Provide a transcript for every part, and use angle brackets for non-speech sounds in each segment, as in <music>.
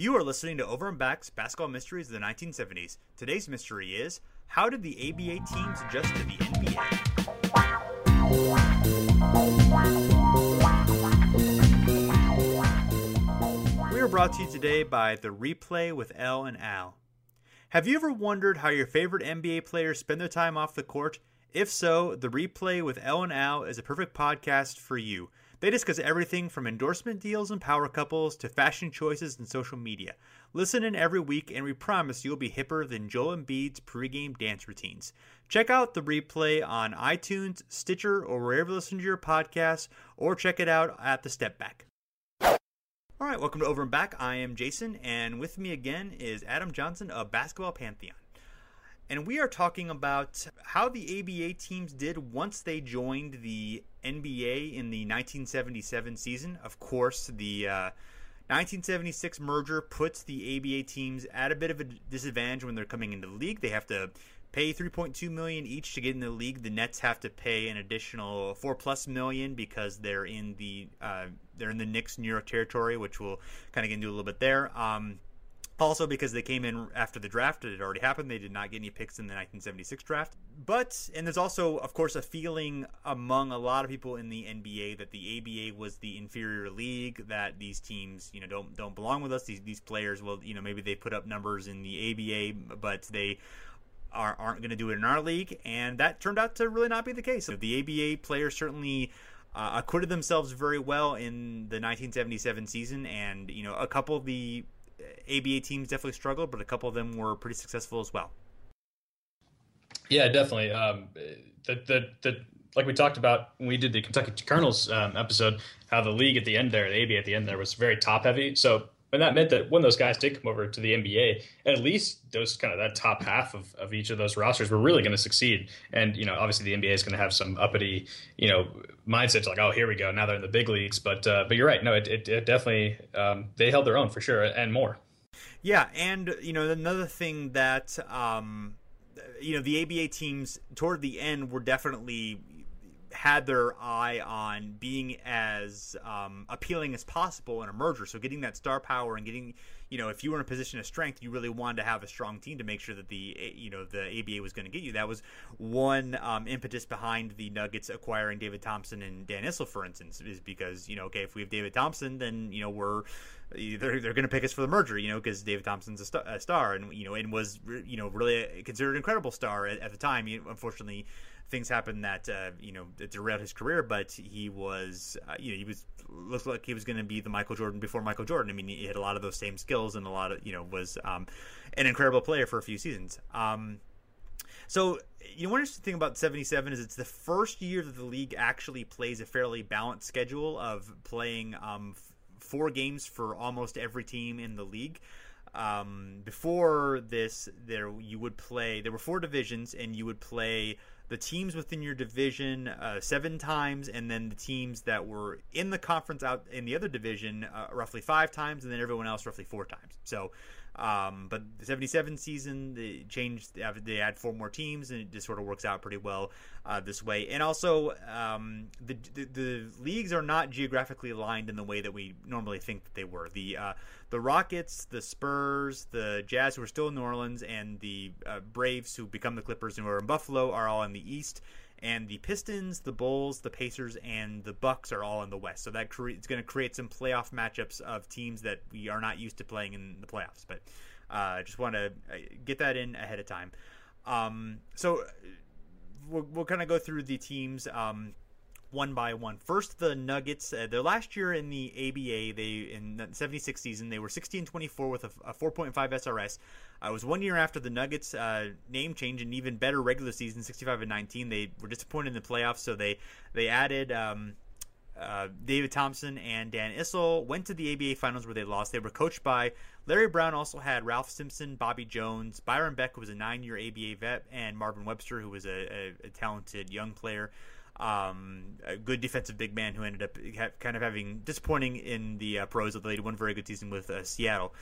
You are listening to Over and Back's Basketball Mysteries of the 1970s. Today's mystery is how did the ABA teams adjust to the NBA? We are brought to you today by The Replay with L and Al. Have you ever wondered how your favorite NBA players spend their time off the court? If so, The Replay with L and Al is a perfect podcast for you. They discuss everything from endorsement deals and power couples to fashion choices and social media. Listen in every week, and we promise you'll be hipper than Joel Embiid's pregame dance routines. Check out the replay on iTunes, Stitcher, or wherever you listen to your podcasts, or check it out at the Step Back. All right, welcome to Over and Back. I am Jason, and with me again is Adam Johnson of Basketball Pantheon. And we are talking about how the ABA teams did once they joined the NBA in the 1977 season. Of course, the uh, 1976 merger puts the ABA teams at a bit of a disadvantage when they're coming into the league. They have to pay 3.2 million each to get in the league. The Nets have to pay an additional four plus million because they're in the uh, they're in the Knicks New York territory, which we'll kind of get into a little bit there. Um, also, because they came in after the draft, it had already happened. They did not get any picks in the 1976 draft. But, and there's also, of course, a feeling among a lot of people in the NBA that the ABA was the inferior league, that these teams, you know, don't don't belong with us. These these players, well, you know, maybe they put up numbers in the ABA, but they are, aren't going to do it in our league. And that turned out to really not be the case. The ABA players certainly uh, acquitted themselves very well in the 1977 season, and you know, a couple of the ABA teams definitely struggled, but a couple of them were pretty successful as well. Yeah, definitely. Um, the, the the like we talked about when we did the Kentucky Colonels um, episode, how the league at the end there, the ABA at the end there, was very top heavy. So and that meant that when those guys did come over to the NBA, at least those kind of that top half of, of each of those rosters were really going to succeed. And, you know, obviously the NBA is going to have some uppity, you know, mindsets like, oh, here we go. Now they're in the big leagues. But, uh, but you're right. No, it, it, it definitely, um, they held their own for sure and more. Yeah. And, you know, another thing that, um, you know, the ABA teams toward the end were definitely had their eye on being as um, appealing as possible in a merger. So getting that star power and getting, you know, if you were in a position of strength, you really wanted to have a strong team to make sure that the, you know, the ABA was going to get you. That was one um, impetus behind the Nuggets acquiring David Thompson and Dan Issel, for instance, is because you know, okay, if we have David Thompson, then you know we're they're, they're going to pick us for the merger, you know, because David Thompson's a, st- a, star, and you know, and was you know really considered an incredible star at, at the time. He, unfortunately, things happened that uh, you know derailed his career, but he was uh, you know he was looked like he was going to be the Michael Jordan before Michael Jordan. I mean, he had a lot of those same skills and a lot of you know was um, an incredible player for a few seasons. Um, so you know, one interesting thing about 77 is it's the first year that the league actually plays a fairly balanced schedule of playing um, four games for almost every team in the league. Um, before this, there you would play. There were four divisions, and you would play the teams within your division uh, seven times, and then the teams that were in the conference out in the other division uh, roughly five times, and then everyone else roughly four times. So, um, but the 77 season, they changed, they add four more teams, and it just sort of works out pretty well uh, this way. And also, um, the, the, the leagues are not geographically aligned in the way that we normally think that they were. The uh, the Rockets, the Spurs, the Jazz, who are still in New Orleans, and the uh, Braves, who become the Clippers, who are in Buffalo, are all in the East. And the Pistons, the Bulls, the Pacers, and the Bucks are all in the West. So that cre- it's going to create some playoff matchups of teams that we are not used to playing in the playoffs. But I uh, just want to get that in ahead of time. Um, so we'll, we'll kind of go through the teams. Um, one by one. First, the Nuggets. Uh, their last year in the ABA, they in the 76 season, they were 16 24 with a, a 4.5 SRS. Uh, it was one year after the Nuggets uh, name change and even better regular season, 65 and 19. They were disappointed in the playoffs, so they they added. Um, uh, David Thompson and Dan Issel went to the ABA finals where they lost. They were coached by Larry Brown. Also had Ralph Simpson, Bobby Jones, Byron Beck, who was a nine-year ABA vet, and Marvin Webster, who was a, a, a talented young player. Um, a good defensive big man who ended up ha- kind of having disappointing in the uh, pros, although they had one very good season with uh, Seattle.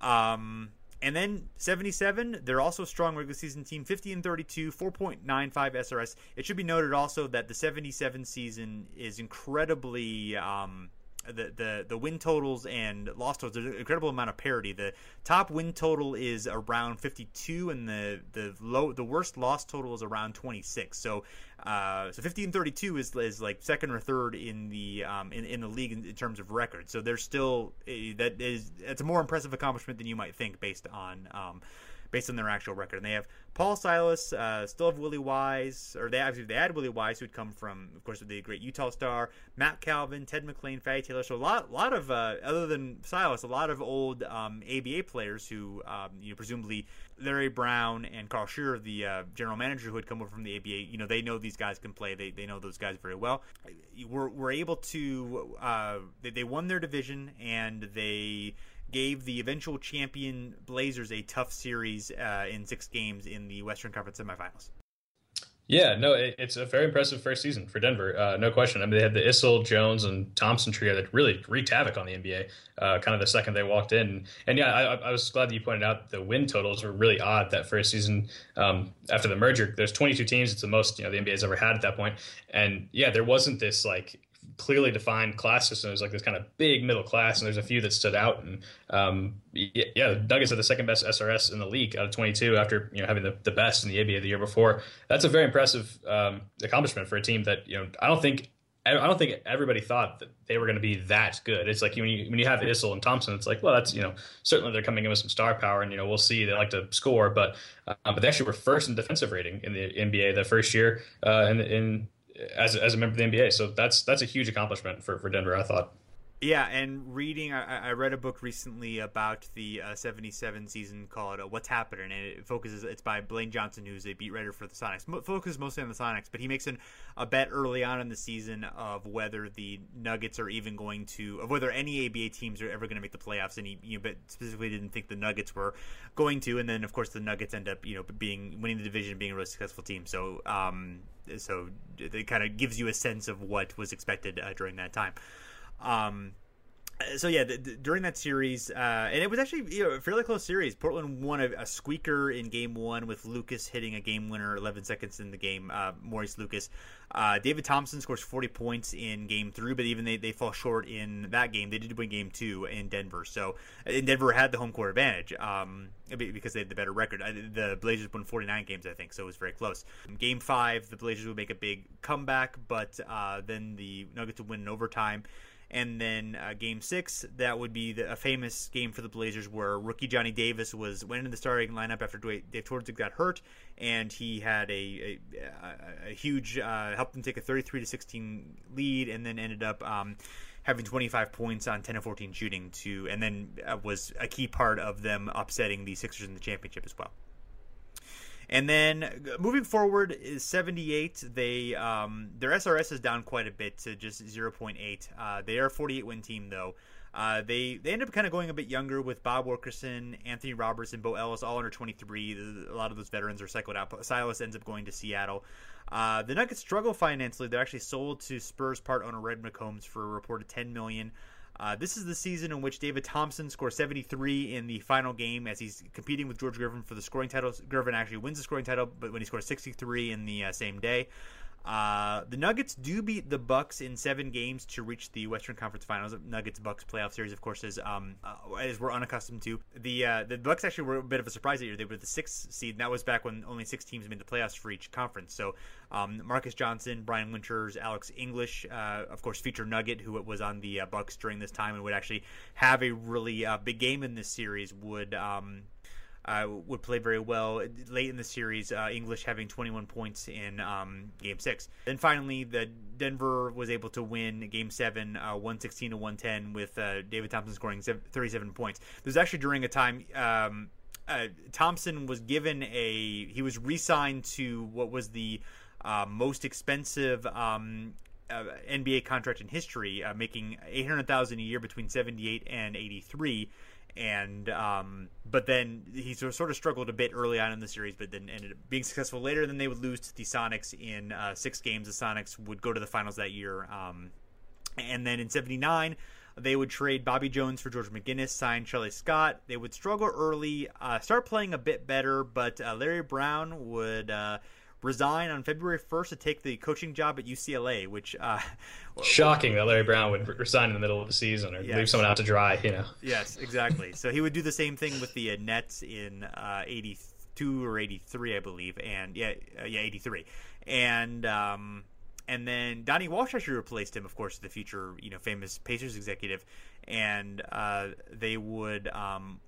Um, and then 77, they're also a strong regular season team, 50 and 32, 4.95 SRS. It should be noted also that the 77 season is incredibly um, the, the the win totals and loss totals. There's an incredible amount of parity. The top win total is around 52, and the the low the worst loss total is around 26. So uh, so 50 and 32 is, is like second or third in the um, in, in the league in, in terms of record. So there's still a, that is it's a more impressive accomplishment than you might think based on um, based on their actual record. And they have Paul Silas, uh, still have Willie Wise, or they actually they had Willie Wise, who'd come from, of course, the great Utah star, Mack Calvin, Ted McClain, Fatty Taylor. So a lot, lot of uh, other than Silas, a lot of old um, ABA players who, um, you know, presumably Larry Brown and Carl Scheer, the uh, general manager who had come over from the ABA, you know, they know these guys can play. They, they know those guys very well. We're, we're able to, uh, they, they won their division and they gave the eventual champion Blazers a tough series uh, in six games in the Western Conference semifinals. Yeah, no, it, it's a very impressive first season for Denver, uh, no question. I mean, they had the Issel, Jones, and Thompson trio that really wreaked havoc on the NBA. Uh, kind of the second they walked in, and yeah, I, I, was glad that you pointed out the win totals were really odd that first season um, after the merger. There's 22 teams; it's the most you know the NBA's ever had at that point. point, and yeah, there wasn't this like clearly defined class system. There's like this kind of big middle class, and there's a few that stood out. And um, yeah, the Nuggets are the second best SRS in the league out of 22 after you know having the, the best in the ABA the year before. That's a very impressive um, accomplishment for a team that you know I don't think I don't think everybody thought that they were going to be that good. It's like when you when you have Issel and Thompson, it's like, well, that's you know certainly they're coming in with some star power, and you know we'll see they like to score, but uh, but they actually were first in defensive rating in the NBA the first year uh, in in as as a member of the NBA. So that's that's a huge accomplishment for for Denver. I thought. Yeah, and reading, I, I read a book recently about the uh, '77 season called uh, "What's Happening," and it focuses. It's by Blaine Johnson, who's a beat writer for the Sonics. Mo- focuses mostly on the Sonics, but he makes an, a bet early on in the season of whether the Nuggets are even going to, of whether any ABA teams are ever going to make the playoffs. And he, you know, specifically didn't think the Nuggets were going to. And then, of course, the Nuggets end up, you know, being winning the division, being a really successful team. So, um, so it kind of gives you a sense of what was expected uh, during that time. Um, so yeah, the, the, during that series, uh, and it was actually you know, a fairly close series. Portland won a, a, squeaker in game one with Lucas hitting a game winner 11 seconds in the game. Uh, Maurice Lucas, uh, David Thompson scores 40 points in game three, but even they, they fall short in that game. They did win game two in Denver, so Denver had the home court advantage um, because they had the better record. The Blazers won 49 games, I think, so it was very close. Game five, the Blazers would make a big comeback, but uh, then the Nuggets would win in overtime. And then uh, Game Six, that would be the, a famous game for the Blazers, where rookie Johnny Davis was went into the starting lineup after Dave Twardzik got hurt, and he had a a, a huge uh, helped them take a 33 to 16 lead, and then ended up. Um, having 25 points on 10 of 14 shooting to and then uh, was a key part of them upsetting the Sixers in the championship as well. And then moving forward is 78. They um, their SRS is down quite a bit to just 0.8. Uh, they are a 48 win team though. Uh, they they end up kind of going a bit younger with Bob Wilkerson, Anthony Roberts, and Bo Ellis, all under 23. A lot of those veterans are cycled out. Silas ends up going to Seattle. Uh, the Nuggets struggle financially. They're actually sold to Spurs part owner Red McCombs for a reported 10 million. Uh, this is the season in which David Thompson scores 73 in the final game as he's competing with George Gervin for the scoring title. Gervin actually wins the scoring title, but when he scores 63 in the uh, same day. Uh, the Nuggets do beat the Bucks in seven games to reach the Western Conference Finals. Nuggets Bucks playoff series, of course, is um uh, as we're unaccustomed to. The uh, the Bucks actually were a bit of a surprise that year. They were the sixth seed, and that was back when only six teams made the playoffs for each conference. So um, Marques Johnson, Brian Winters, Alex English, uh, of course, feature Nugget, who was on the uh, Bucks during this time and would actually have a really uh, big game in this series. Would um, uh, would play very well late in the series. Uh, English having 21 points in um, Game Six. Then finally, the Denver was able to win Game Seven, uh, 116 to 110, with uh, David Thompson scoring 37 points. Was actually during a time. Um, uh, Thompson was given a he was re-signed to what was the uh, most expensive um, uh, NBA contract in history, uh, making eight hundred thousand a year between seventy eight and eighty three. And um, but then he sort of struggled a bit early on in the series, but then ended up being successful later. Then they would lose to the Sonics in uh, six games. The Sonics would go to the finals that year. Um, and then in '79, they would trade Bobby Jones for George McGinnis, sign Charlie Scott. They would struggle early, uh, start playing a bit better, but uh, Larry Brown would uh, resign on February 1st to take the coaching job at UCLA, which uh, <laughs> shocking that Larry Brown would resign in the middle of the season or yes. leave someone out to dry. You know. Yes, exactly. so he would do the same thing with the uh, Nets in '82 uh, or '83, I believe, and yeah, uh, yeah, '83, and. Um, and then Donnie Walsh actually replaced him, of course, the future, you know, famous Pacers executive, and uh, they would um,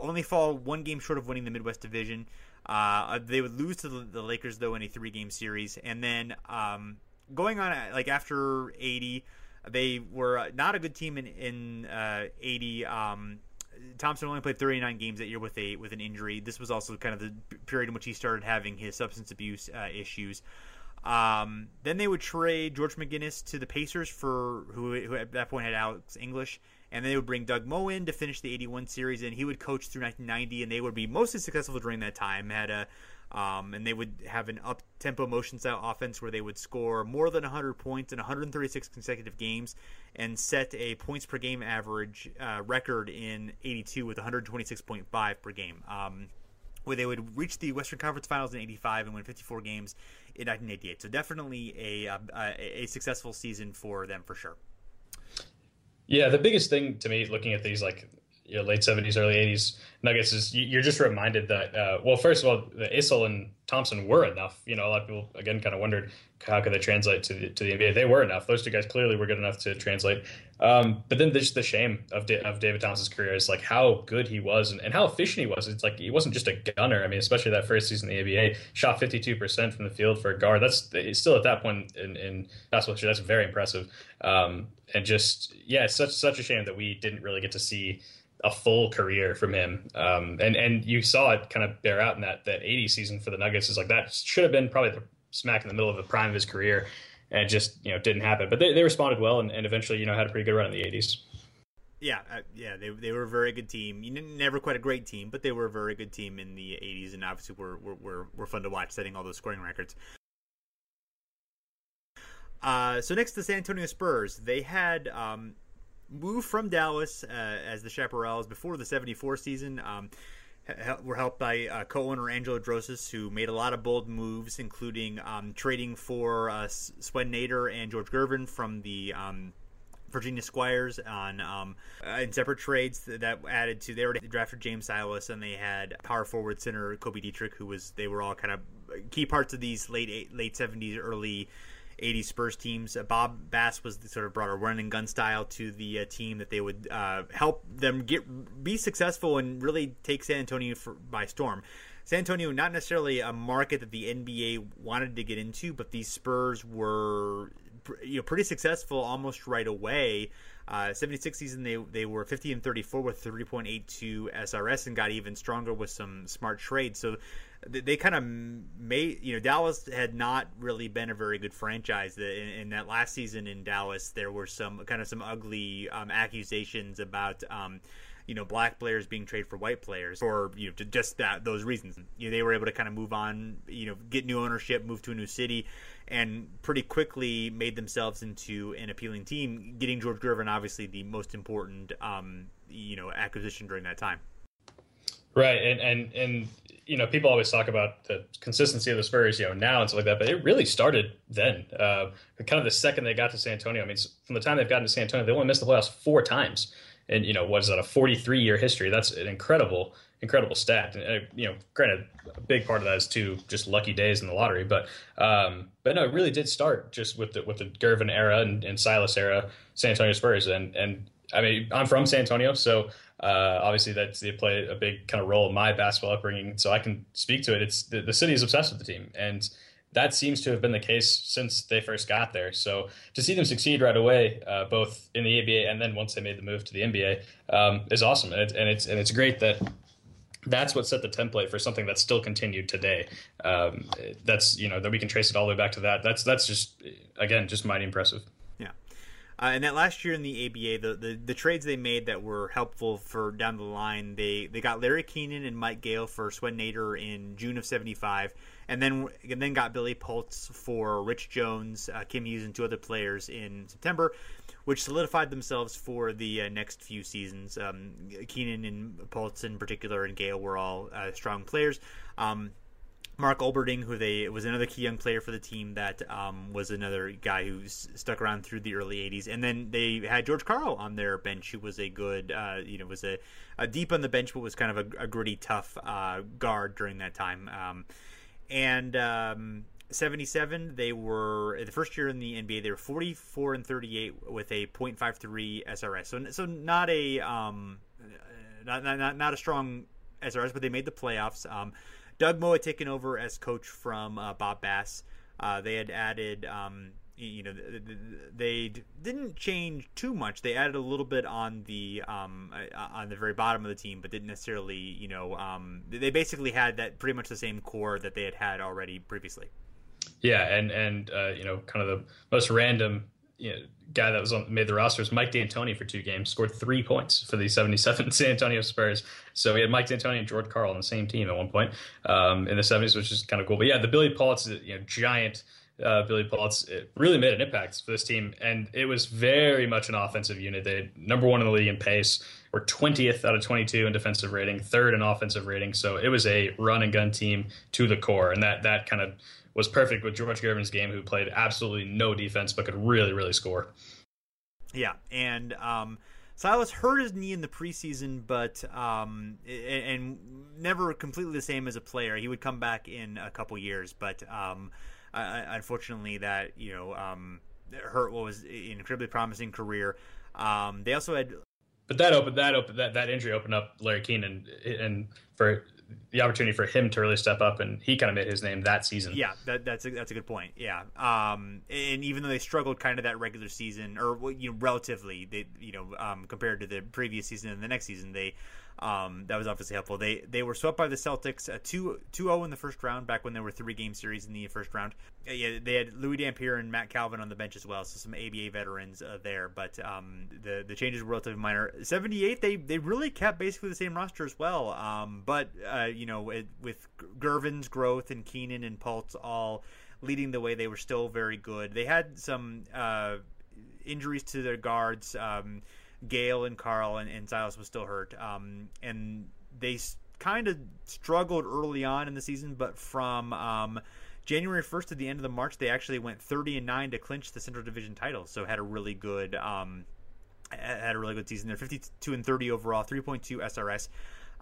only fall one game short of winning the Midwest Division. Uh, they would lose to the, Lakers though in a three game series, and then um, going on like after eighty, they were not a good team in in uh, eighty. Um, Thompson only played 39 games that year with a with an injury. This was also kind of the period in which he started having his substance abuse uh, issues. Um, then they would trade George McGinnis to the Pacers for who, who at that point had Alex English, and they would bring Doug Moe in to finish the 81 series, and he would coach through 1990, and they would be mostly successful during that time. Had a um, and they would have an up tempo motion style offense where they would score more than 100 points in 136 consecutive games and set a points per game average uh, record in 82 with 126.5 per game. Um, where they would reach the Western Conference Finals in '85 and win 54 games in 1988. So definitely a, a, a successful season for them for sure. Yeah, the biggest thing to me looking at these like you know, late 70s, early 80s Nuggets is you're just reminded that, uh, well, first of all, the Issel and Thompson were enough. You know, a lot of people, again, kind of wondered how could they translate to the, to the NBA. They were enough. Those two guys clearly were good enough to translate. Um, but then just the shame of, of David Thompson's career is like how good he was and, and how efficient he was. It's like he wasn't just a gunner. I mean, especially that first season in the NBA, shot 52% from the field for a guard. That's still at that point in, in basketball history, that's very impressive. Um, and just, yeah, it's such, such a shame that we didn't really get to see a full career from him. Um, and and you saw it kind of bear out in that that 80 season for the Nuggets. Is like that should have been probably the smack in the middle of the prime of his career, and just you know didn't happen. But they, they responded well, and, and eventually you know had a pretty good run in the 80s. Yeah, uh, yeah, they, they were a very good team. You never quite a great team, but they were a very good team in the 80s, and obviously were were, were, were fun to watch, setting all those scoring records. Uh, so next, the San Antonio Spurs. They had um, moved from Dallas uh, as the Chaparrals before the 74 season. Um, were helped by uh, co-owner Angelo Drossos, who made a lot of bold moves, including um, trading for uh, Swen Nater and George Gervin from the um, Virginia Squires on um, uh, in separate trades that added to. They already drafted James Silas, and they had power forward center Coby Dietrick, who was they were all kind of key parts of these late late 70s, early 80s Spurs teams. Uh, Bob Bass was the sort of brought a run and gun style to the uh, team that they would uh, help them get be successful and really take San Antonio for, by storm. San Antonio, not necessarily a market that the NBA wanted to get into, but these Spurs were you know pretty successful almost right away. Uh, 76 season they they were 50 and 34 with 3.82 SRS and got even stronger with some smart trades. So they, they kind of made you know Dallas had not really been a very good franchise. In, in, that last season in Dallas, there were some kind of some ugly um, accusations about. Um, you know, black players being traded for white players, or you know, just that those reasons. You know, they were able to kind of move on, you know, get new ownership, move to a new city, and pretty quickly made themselves into an appealing team. Getting George Gervin, obviously, the most important, um, you know, acquisition during that time. Right, and and and you know, people always talk about the consistency of the Spurs, you know, now and stuff like that, but it really started then. Uh, kind of the second they got to San Antonio. I mean, from the time they've gotten to San Antonio, they only missed the playoffs four times. And, you know, what is that, a 43 year history? That's an incredible, incredible stat. And, uh, you know, granted, a big part of that is too just lucky days in the lottery. But, um, but no, it really did start just with the, with the Gervin era and, and Silas era, San Antonio Spurs. And, and I mean, I'm from San Antonio, so uh, obviously, that's they play a big kind of role in my basketball upbringing, so I can speak to it. It's the, the city is obsessed with the team, and that seems to have been the case since they first got there. So to see them succeed right away, uh, both in the ABA and then once they made the move to the NBA, um, is awesome, and, it, and it's and it's great that that's what set the template for something that's still continued today. Um, that's you know that we can trace it all the way back to that. That's that's just again just mighty impressive. Uh, and that last year in the ABA, the, the, the trades they made that were helpful for down the line, they they got Larry Kenon and Mike Gale for Swen Nater in June of '75, and then and then got Billy Paultz for Rich Jones, uh, Kim Hughes, and two other players in September which solidified themselves for the uh, next few seasons. Um, Kenon and Paultz in particular and Gale were all uh, strong players. Um, Mark Olberding, who they was another key young player for the team, that um, was another guy who stuck around through the early '80s, and then they had George Karl on their bench, who was a good, uh, you know, was a, a, deep on the bench, but was kind of a, a gritty, tough uh, guard during that time. Um, and um, 77 they were the first year in the nba they were 44 and 38 with a .53 srs so so not a um not not, not a strong srs but they made the playoffs. Um doug moe had taken over as coach from uh, bob bass. Uh, they had added um you know they didn't change too much. They added a little bit on the um, uh, on the very bottom of the team but didn't necessarily you know um, they basically had that pretty much the same core that they had had already previously. Yeah, and and uh, you know, kind of the most random you know, guy that was on made the roster was Mike D'Antoni for two games, scored three points for the 77 <laughs> San Antonio Spurs. So we had Mike D'Antoni and George Karl on the same team at one point um, in the 70s, which is kind of cool. But yeah, the Billy Paultz, you know, giant uh, Billy it really made an impact for this team, and it was very much an offensive unit. They number one in the league in pace, were 20th out of 22 in defensive rating, third in offensive rating. So it was a run and gun team to the core, and that that kind of was perfect with George Gervin's game, who played absolutely no defense but could really, really score. Yeah, and um, Silas hurt his knee in the preseason, but um, and, and, never completely the same as a player. He would come back in a couple years, but um, unfortunately, that you know um, hurt what was an incredibly promising career. Um, they also had but that opened that opened that, that injury opened up Larry Kenon and for the opportunity for him to really step up, and he kind of made his name that season. Yeah, that, that's a, that's a good point. Yeah, um, and even though they struggled kind of that regular season, or you know, relatively, they you know, um, compared to the previous season and the next season, they um, that was obviously helpful. They they were swept by the Celtics, uh, 2 2-0 in the first round back when there were three game series in the first round. Uh, yeah, they had Louis Dampier and Mack Calvin on the bench as well, so some ABA veterans uh, there. But um, the the changes were relatively minor. 78, they they really kept basically the same roster as well. Um, but uh, you know, it, with Gervin's growth and Kenon and Paultz all leading the way, they were still very good. They had some uh, injuries to their guards. Um, Gale and Karl and, and Silas was still hurt. Um, and they kind of struggled early on in the season, but from um, January 1st to the end of the March, they actually went 30 and 9 to clinch the Central Division title. So had a really good um, had a really good season. They're 52 and 30 overall, 3.2 SRS,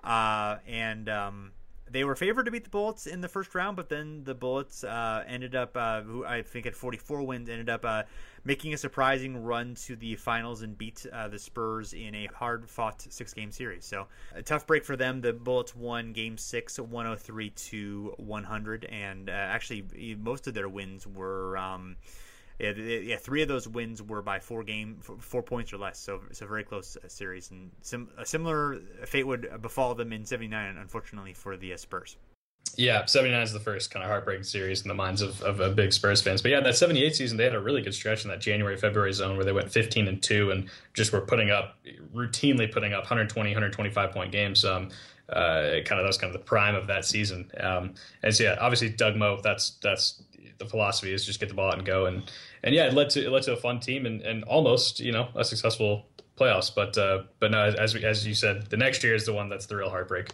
uh, and um, they were favored to beat the Bullets in the first round, but then the Bullets uh, ended up, uh, who I think had 44 wins, ended up uh, making a surprising run to the finals and beat uh, the Spurs in a hard fought six game series. So a tough break for them. The Bullets won game six, 103 to 100. And uh, actually, most of their wins were. Um, yeah, yeah, three of those wins were by four game, four points or less. So, it's a very close uh, series, and sim, a similar fate would befall them in '79, unfortunately for the uh, Spurs. Yeah, 79 is the first kind of heartbreaking series in the minds of, of, of big Spurs fans. But yeah, that 78 season, they had a really good stretch in that January, February zone where they went 15 and 2 and just were putting up, routinely putting up 120, 125 point games. Um, uh, kind of that was kind of the prime of that season. Um, and so yeah, obviously Doug Moe, that's that's the philosophy is just get the ball out and go. And and yeah, it led to it led to a fun team and, and almost you know a successful playoffs. But uh, but no, as as you said, the next year is the one that's the real heartbreak.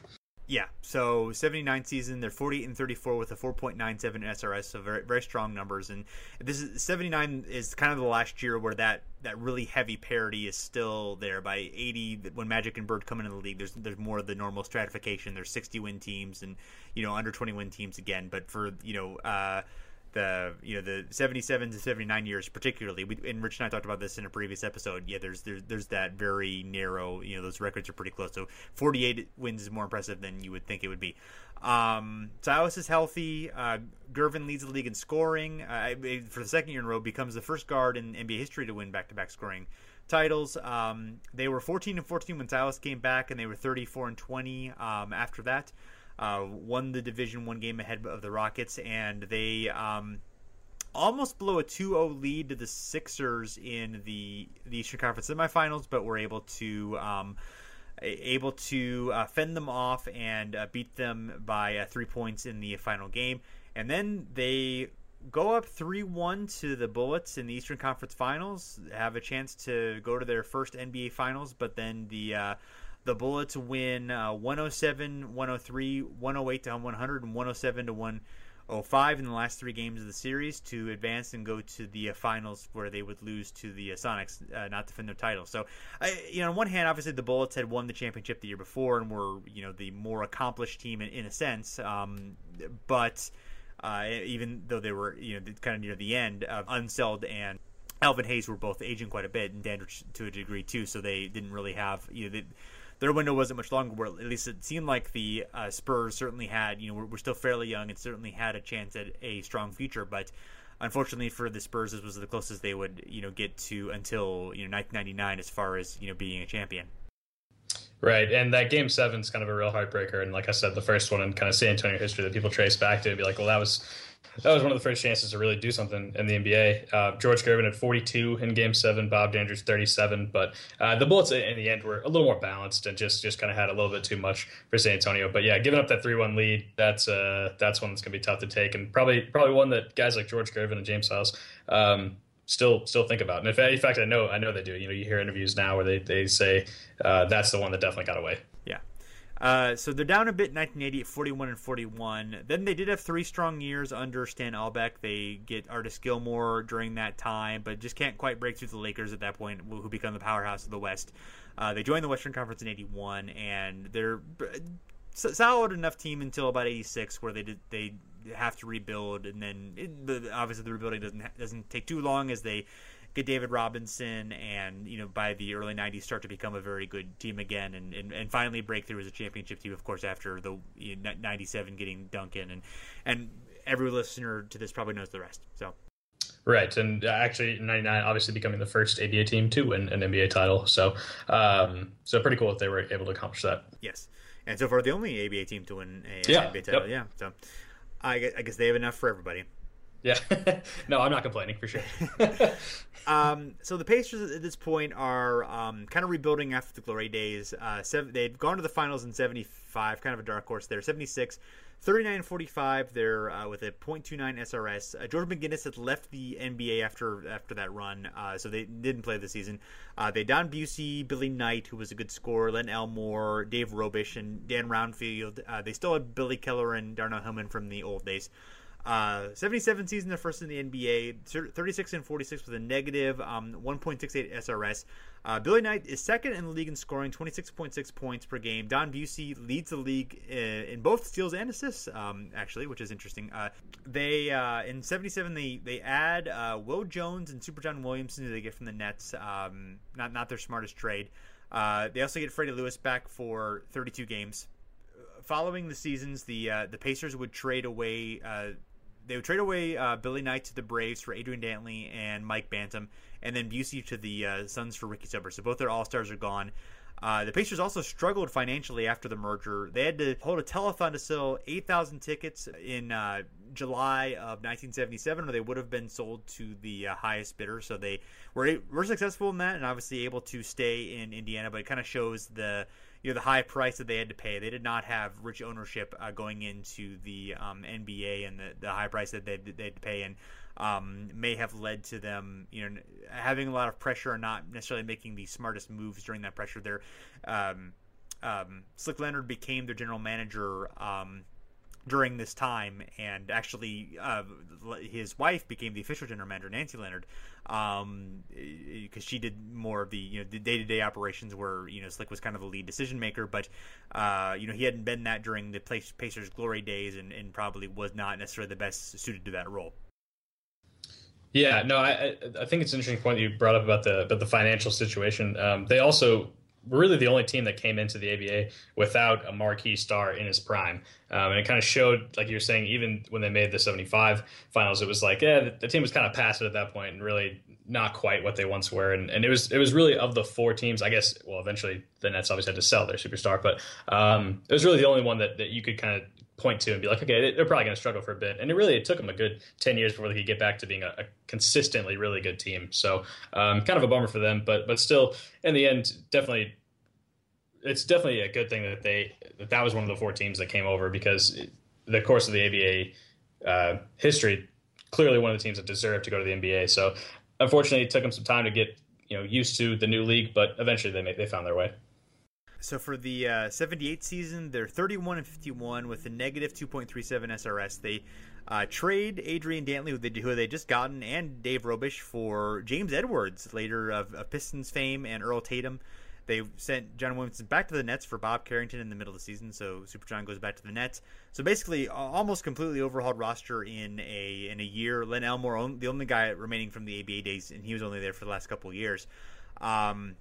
Yeah, so 79 season, they're 48 and 34 with a 4.97 SRS, so very very strong numbers. And this is 79 is kind of the last year where that that really heavy parity is still there. By 80, when Magic and Bird come into the league, there's there's more of the normal stratification. There's 60 win teams and you know under 20 win teams again. But for you know. Uh, the you know the 77 to 79 years particularly we, and rich and i talked about this in a previous episode. Yeah there's there's there's that very narrow you know those records are pretty close. So 48 wins is more impressive than you would think it would be. Um silas is healthy. Uh gervin leads the league in scoring. Uh, for the second year in a row becomes the first guard in nba history to win back-to-back scoring titles. Um, they were 14 and 14 when Silas came back, and they were 34 and 20 um, after that. Uh, won the division one game ahead of the Rockets, and they um, almost blow a 2-0 lead to the Sixers in the the Eastern Conference semifinals, but were able to um, able to uh, fend them off and uh, beat them by uh, three points in the final game. And then they go up 3-1 to the Bullets in the Eastern Conference Finals, have a chance to go to their first NBA Finals, but then the uh, the Bullets win uh, 107, 103, 108 to 100, and 107 to 105 in the last three games of the series to advance and go to the uh, finals where they would lose to the uh, Sonics, uh, not defend their title. So, you know, on one hand, obviously the Bullets had won the championship the year before and were, you know, the more accomplished team in, in a sense, um, but uh, even though they were you know kind of near the end. Uh, Unseld and Elvin Hayes were both aging quite a bit, and Dandridge to a degree too. So they didn't really have you know. They, their window wasn't much longer. Where at least it seemed like the uh, Spurs certainly had, you know, we're, we're, still fairly young and certainly had a chance at a strong future. But unfortunately for the Spurs, this was the closest they would, you know, get to until you know 1999 as far as you know being a champion. Right, and that game seven is kind of a real heartbreaker. And like I said, the first one in kind of San Antonio history that people trace back to, be like, well, that was that was one of the first chances to really do something in the NBA. Uh, George Gervin had 42 in Game Seven, Bob Dandridge 37, but uh, the Bullets in the end were a little more balanced and just just kind of had a little bit too much for San Antonio. But yeah, giving up that 3-1 lead, that's uh, that's one that's gonna be tough to take, and probably probably one that guys like George Gervin and James House. Um, still still think about. And in fact, I know I know they do. You know, you hear interviews now where they they say uh, that's the one that definitely got away. Uh, so they're down a bit in 1980 at 41 and 41. Then they did have three strong years under Stan Albeck. They get Artis Gilmore during that time, but just can't quite break through the Lakers at that point, who become the powerhouse of the West. Uh, they joined the Western Conference in 81, and they're solid enough team until about 86, where they did they have to rebuild, and then it, obviously the rebuilding doesn't doesn't take too long as they get David Robinson, and you know by the early '90s start to become a very good team again, and and, and finally break through as a championship team. Of course, after the '97 getting Duncan, and and every listener to this probably knows the rest. So. Right, and actually, '99 obviously becoming the first ABA team to win an NBA title. So, um, so pretty cool that they were able to accomplish that. Yes, and so far the only ABA team to win a yeah, NBA title. Yep. Yeah, so I, I guess they have enough for everybody. Yeah, <laughs> no, I'm not complaining for sure. <laughs> um, so the Pacers at this point are um, kind of rebuilding after the glory days. Uh, seven, they'd gone to the finals in '75, kind of a dark horse there. '76, 39 45. They're uh, with a .29 SRS. Uh, George McGinnis had left the NBA after after that run, uh, so they didn't play the season. Uh, they Don Buse, Billy Knight, who was a good scorer, Len Elmore, Dave Robisch, and Dan Roundfield. Uh, they still had Billy Keller and Darnell Hillman from the old days. Uh, 77 season, the first in the NBA, 36 and 46 with a negative um, 1.68 SRS. Uh, Billy Knight is second in the league in scoring, 26.6 points per game. Don Buse leads the league in, in both steals and assists, um, actually, which is interesting. Uh, they uh, in 77 they they add uh, Will Jones and Super John Williamson, who they get from the Nets. Um, not not their smartest trade. Uh, they also get Freddie Lewis back for 32 games. Following the seasons, the uh, the Pacers would trade away they would trade away uh, Billy Knight to the Braves for Adrian Dantley and Mike Bantom, and then Buse to the uh, Suns for Ricky Sobers. So both their All Stars are gone. Uh, the Pacers also struggled financially after the merger. They had to hold a telethon to sell 8,000 tickets in uh, July of 1977, or they would have been sold to the uh, highest bidder. So they were were successful in that, and obviously able to stay in Indiana. But it kind of shows the you know the high price that they had to pay. They did not have rich ownership uh, going into the um, NBA, and the, the high price that they they had to pay, and um, may have led to them you know having a lot of pressure and not necessarily making the smartest moves during that pressure. There, um, um, Slick Leonard became their general manager um, during this time, and actually, uh, his wife became the official general manager, Nancy Leonard, because um, she did more of the you know the day to day operations, where you know Slick was kind of the lead decision maker. But uh, you know he hadn't been that during the Pacers' glory days, and, and probably was not necessarily the best suited to that role. Yeah, no, I I think it's an interesting point you brought up about the about the financial situation. Um, they also really the only team that came into the ABA without a marquee star in his prime. Um, and it kind of showed, like you were saying, even when they made the 75 finals, it was like, yeah, the, the team was kind of passive at that point and really not quite what they once were. And, and it was it was really of the four teams, I guess, well, eventually the Nets obviously had to sell their superstar, but um, it was really the only one that, that you could kind of point to and be like, okay, they're probably going to struggle for a bit. And it really it took them a good 10 years before they could get back to being a, a consistently really good team. So um, kind of a bummer for them, but but still, in the end, definitely. It's definitely a good thing that they that, that was one of the four teams that came over because the course of the ABA uh, history, clearly one of the teams that deserved to go to the NBA. So unfortunately, it took them some time to get you know used to the new league, but eventually they they found their way. So for the uh, 78 season, they're 31 and 51 with a negative 2.37 SRS. They uh, trade Adrian Dantley, who they, who they just gotten, and Dave Robisch for James Edwards, later of, of Pistons fame, and Earl Tatum. They sent John Williamson back to the Nets for Bob Carrington in the middle of the season, so Super John goes back to the Nets. So basically, almost completely overhauled roster in a in a year. Len Elmore, the only guy remaining from the ABA days, and he was only there for the last couple of years. Um,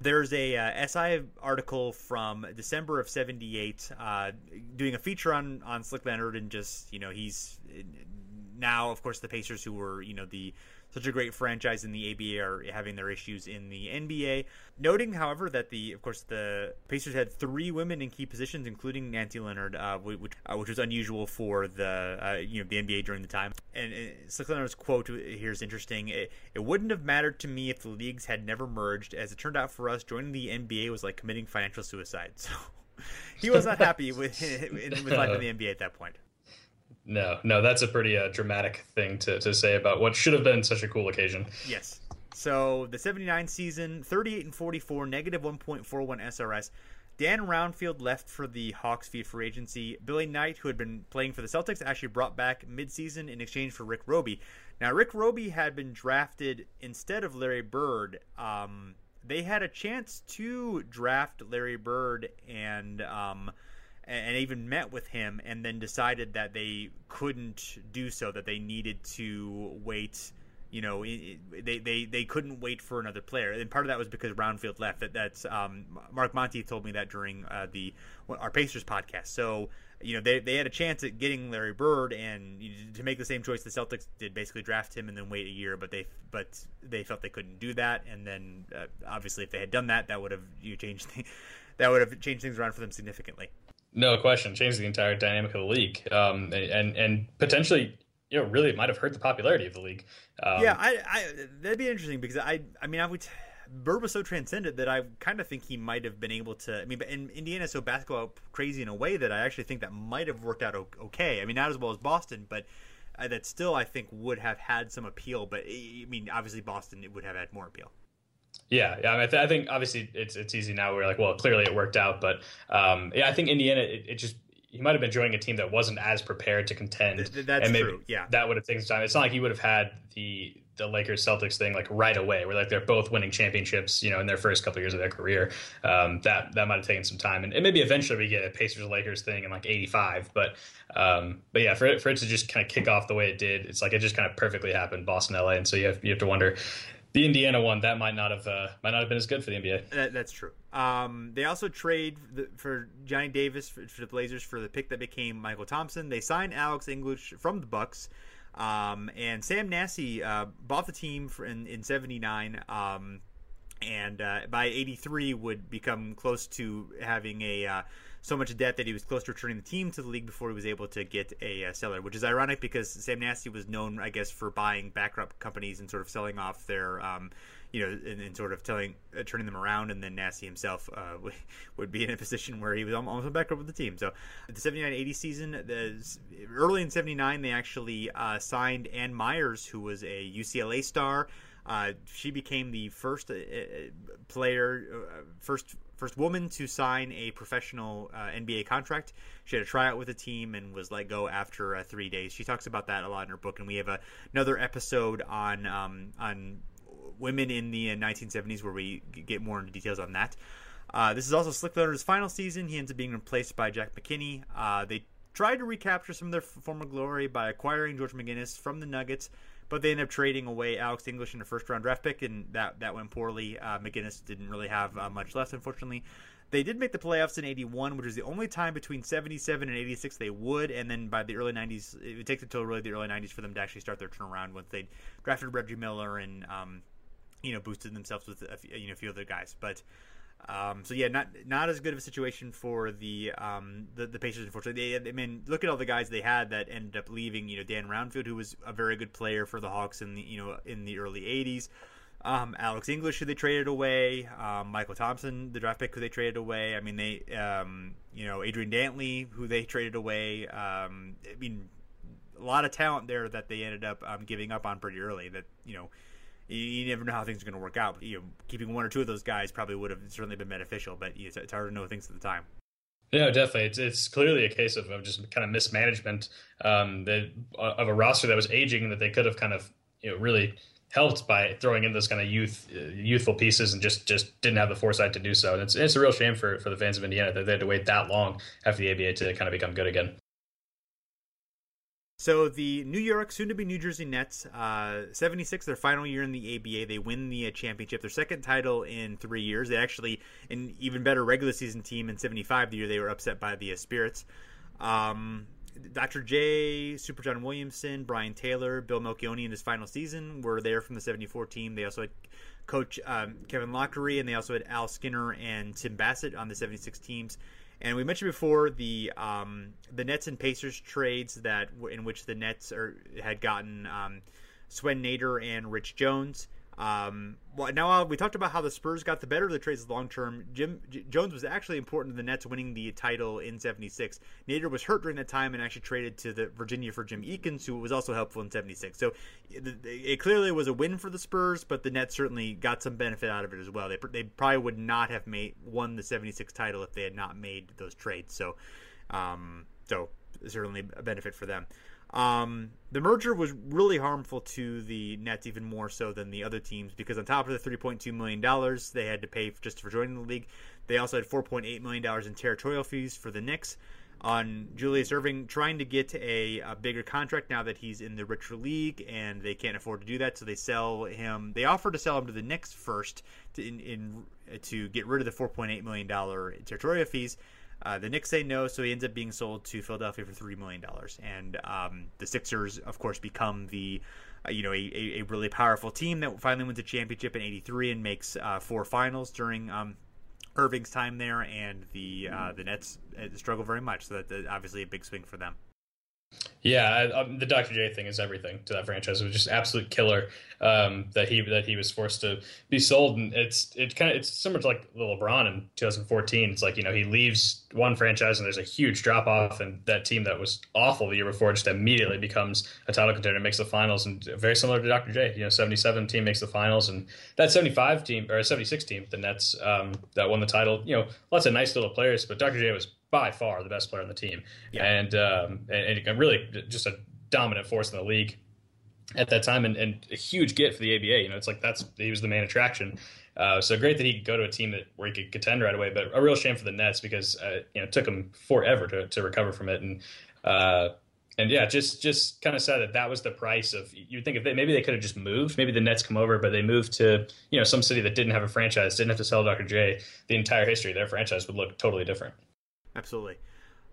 there's a uh, SI article from December of '78 uh, doing a feature on on Slick Leonard and just you know he's now of course the Pacers who were you know the such a great franchise in the ABA are having their issues in the NBA. Noting, however, that the of course the Pacers had three women in key positions, including Nancy Leonard, uh, which uh, which was unusual for the uh, you know the NBA during the time. And, Slick Leonard's quote here is interesting. It, it wouldn't have mattered to me if the leagues had never merged. As it turned out for us, joining the NBA was like committing financial suicide. <laughs> So he was not happy with <laughs> with life in the NBA at that point. No, no, that's a pretty uh, dramatic thing to, to say about what should have been such a cool occasion. Yes. So the 79 season, 38 and 44, negative 1.41 SRS. Dan Roundfield left for the Hawks via free agency. Billy Knight, who had been playing for the Celtics, actually brought back midseason in exchange for Rick Robey. Now, Rick Robey had been drafted instead of Larry Bird. Um, they had a chance to draft Larry Bird and um, – and even met with him and then decided that they couldn't do so that they needed to wait you know they, they they couldn't wait for another player. And part of that was because Roundfield left. That that's um, Mark Monty told me that during uh, the our Pacers podcast. So you know they, they had a chance at getting Larry Bird and to make the same choice the Celtics did basically draft him and then wait a year but they but they felt they couldn't do that. And then uh, obviously if they had done that that would have you changed <laughs> that would have changed things around for them significantly no question, changed the entire dynamic of the league, um, and and potentially, you know, really might have hurt the popularity of the league. Um, yeah, I, I, that'd be interesting because I, I mean, I would. Bird was so transcendent that I kind of think he might have been able to. I mean, but in Indiana so basketball crazy in a way that I actually think that might have worked out okay. I mean, not as well as Boston, but uh, that still I think would have had some appeal. But I mean, obviously Boston it would have had more appeal. Yeah, yeah. I, mean, I, th- I, think obviously it's it's easy now. We're like, well, clearly it worked out, but um, yeah, I think Indiana it, it, just he might have been joining a team that wasn't as prepared to contend. Th- that's true. Yeah, that would have taken some time. It's not like he would have had the the Lakers Celtics thing like right away, where like they're both winning championships, you know, in their first couple of years of their career. Um, that that might have taken some time, and, and, maybe eventually we get a Pacers Lakers thing in like '85. But um, but yeah, for it, for it to just kind of kick off the way it did, it's like it just kind of perfectly happened, Boston, LA, and so you have you have to wonder the Indiana one that might not have uh, might not have been as good for the NBA. That, that's true. Um, they also trade the, for Johnny Davis for, for, the Blazers for the pick that became Mychal Thompson. They signed Alex English from the Bucks, um, and Sam Nassi uh, bought the team in in '79. Um, and uh, by '83 would become close to having a uh, so much debt that he was close to returning the team to the league before he was able to get a uh, seller, which is ironic because Sam Nassi was known, I guess, for buying bankrupt companies and sort of selling off their, um, you know, and, and, sort of telling, uh, turning them around. And then Nassi himself uh, <laughs> would be in a position where he was almost bankrupt with the team. So the 79-80 season, the, early in 79, they actually uh, signed Ann Meyers, who was a UCLA star. Uh, she became the first uh, player, first first woman to sign a professional uh, NBA contract. She had a tryout with a team and was let go after uh, three days. She talks about that a lot in her book, and we have a, another episode on um, on women in the 1970s uh, where we get more into details on that. Uh, this is also Slick Leonard's final season. He ends up being replaced by Jack McKinney. Uh, they tried to recapture some of their former glory by acquiring George McGinnis from the Nuggets, but they ended up trading away Alex English in a first round draft pick, and that that went poorly. Uh, McGinnis didn't really have uh, much left, unfortunately. They did make the playoffs in 81, which was the only time between 77 and 86 they would. And then by the early 90s, it takes until really the early 90s for them to actually start their turnaround once they drafted Reggie Miller and, um, you know, boosted themselves with a few, you know, a few other guys. But um, so yeah, not not as good of a situation for the um, the, the Pacers. Unfortunately, they, I mean, look at all the guys they had that ended up leaving. You know, Dan Roundfield, who was a very good player for the Hawks in the you know in the early '80s. Um, Alex English, who they traded away, um, Mychal Thompson, the draft pick, who they traded away. I mean, they, um, you know, Adrian Dantley, who they traded away. Um, I mean, a lot of talent there that they ended up um, giving up on pretty early. That you know, you, you never know how things are going to work out. You know, keeping one or two of those guys probably would have certainly been beneficial. But it's, it's hard to know things at the time. Yeah, definitely. It's it's clearly a case of, of just kind of mismanagement um, that, of a roster that was aging that they could have kind of you know really helped by throwing in those kind of youth uh, youthful pieces and just just didn't have the foresight to do so. And it's it's a real shame for for the fans of Indiana that they had to wait that long after the ABA to kind of become good again. So the New York, soon to be New Jersey Nets, uh, 76, their final year in the ABA, they win the uh, championship, their second title in three years. They actually, an even better regular season team in 75, the year they were upset by the uh, Spirits. Um, Dr. J, Super John Williamson, Brian Taylor, Bill Melchionni in his final season were there from the 74 team. They also had coach um, Kevin Loughery, and they also had Al Skinner and Tim Bassett on the 76 teams. And we mentioned before the um, the Nets and Pacers trades that in which the Nets are, had gotten um, Swen Nater and Rich Jones. Um, well, now uh, we talked about how the Spurs got the better of the trades long term. Jim J- Jones was actually important to the Nets winning the title in '76. Nater was hurt during that time and actually traded to the Virginia for Jim Eakins, who was also helpful in '76. So it, it, clearly was a win for the Spurs, but the Nets certainly got some benefit out of it as well. They, they probably would not have made won the '76 title if they had not made those trades. So, um, so certainly a benefit for them. Um, the merger was really harmful to the Nets even more so than the other teams because on top of the $3.2 million they had to pay just for joining the league, they also had $4.8 million in territorial fees for the Knicks. On Julius Erving trying to get a, a, bigger contract now that he's in the richer league and they can't afford to do that, so they sell him. They offer to sell him to the Knicks first to in, in to get rid of the $4.8 million territorial fees uh, the Knicks say no, so he ends up being sold to Philadelphia for three million dollars, and um, the Sixers, of course, become the uh, you know a, a, really powerful team that finally wins a championship in '83 and makes uh, four finals during um, Erving's time there, and the uh, the Nets uh, struggle very much, so that's obviously a big swing for them. Yeah, I, um, the Dr. J thing is everything to that franchise. It was just absolute killer um, that he that he was forced to be sold, and it's it kind of it's similar to like the LeBron in 2014. It's like you know he leaves one franchise and there's a huge drop off, and that team that was awful the year before just immediately becomes a title contender, makes the finals, and very similar to Dr. J. You know, 77 team makes the finals, and that 75 team or 76 team, the Nets um, that won the title. You know, lots of nice little players, but Dr. J was by far the best player on the team, yeah. and, um, and, and really just a dominant force in the league at that time, and, and a huge get for the ABA. You know, it's like that's he was the main attraction. Uh, so great that he could go to a team that where he could contend right away, but a real shame for the Nets because uh, you know it took him forever to, to recover from it, and uh, and yeah, just just kind of sad that that was the price of. You think if they maybe they could have just moved, maybe the Nets come over, but they moved to you know some city that didn't have a franchise, didn't have to sell Dr. J. The entire history of their franchise would look totally different. Absolutely.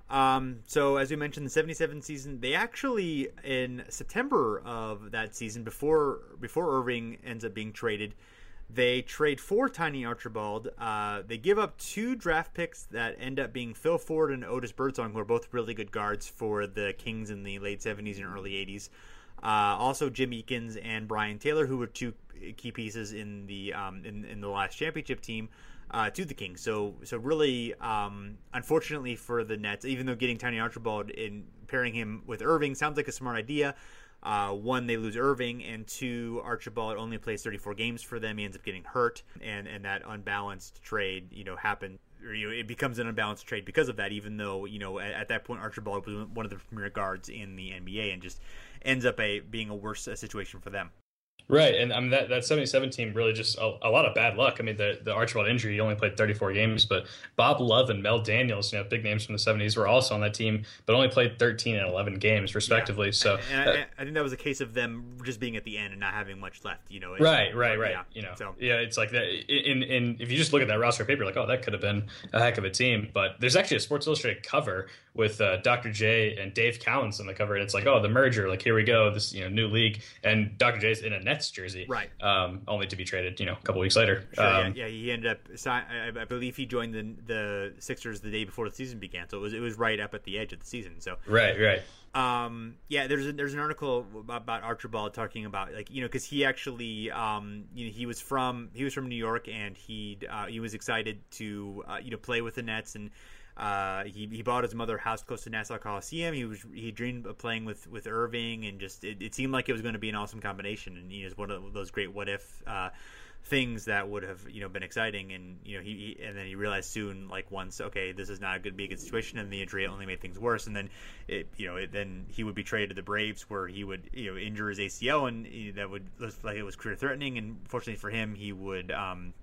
Um, so as we mentioned, the '77 season, they actually in September of that season, before before Erving ends up being traded, they trade for Tiny Archibald. Uh, they give up two draft picks that end up being Phil Ford and Otis Birdsong, who are both really good guards for the Kings in the late '70s and early '80s. Uh, also, Jim Eakins and Brian Taylor, who were two key pieces in the um, in, in the last championship team uh, to the Kings. So so really, um, unfortunately for the Nets, even though getting Tiny Archibald and pairing him with Erving sounds like a smart idea. Uh, one, they lose Erving, and two, Archibald only plays 34 games for them. He ends up getting hurt, and and that unbalanced trade, you know, happened. Or, you know, it becomes an unbalanced trade because of that. Even though you know at, at, that point Archibald was one of the premier guards in the NBA, and just ends up a being a worse uh, situation for them. Right, and I mean that, that '77 team really just a, a, lot of bad luck. I mean the the Archibald injury, he only played 34 games, but Bob Love and Mel Daniels, you know, big names from the '70s, were also on that team, but only played 13 and 11 games respectively. Yeah. So, and, I, I, think that was a case of them just being at the end and not having much left. You know, right, right, right. Yeah, you know, so. yeah, it's like that. In in if you just look at that roster paper, like, oh, that could have been a heck of a team. But there's actually a Sports Illustrated cover with uh, Dr. J and Dave Cowens on the cover, and it's like, oh, the merger, like here we go, this you know new league, and Dr. J's in a Nets jersey, right? Um, only to be traded, you know, a couple weeks later. Sure, um, yeah, yeah, he ended up. I, I believe he joined the the Sixers the day before the season began, so it was it was right up at the edge of the season. So right, right. Um, yeah, there's a, there's an article about Archibald talking about like you know because he actually um, you know he was from he was from New York and he uh, he was excited to uh, you know play with the Nets and uh, he, he bought his mother a house close to Nassau Coliseum. He was he dreamed of playing with, with Erving, and just it, it seemed like it was going to be an awesome combination. And he was one of those great what if uh, things that would have you know been exciting. And you know he, he, and then he realized soon, like once, okay, this is not going to be a good situation, and the injury only made things worse. And then it you know it, then he would be traded to the Braves, where he would you know injure his ACL, and that would look like it was career threatening. And fortunately for him, he would um,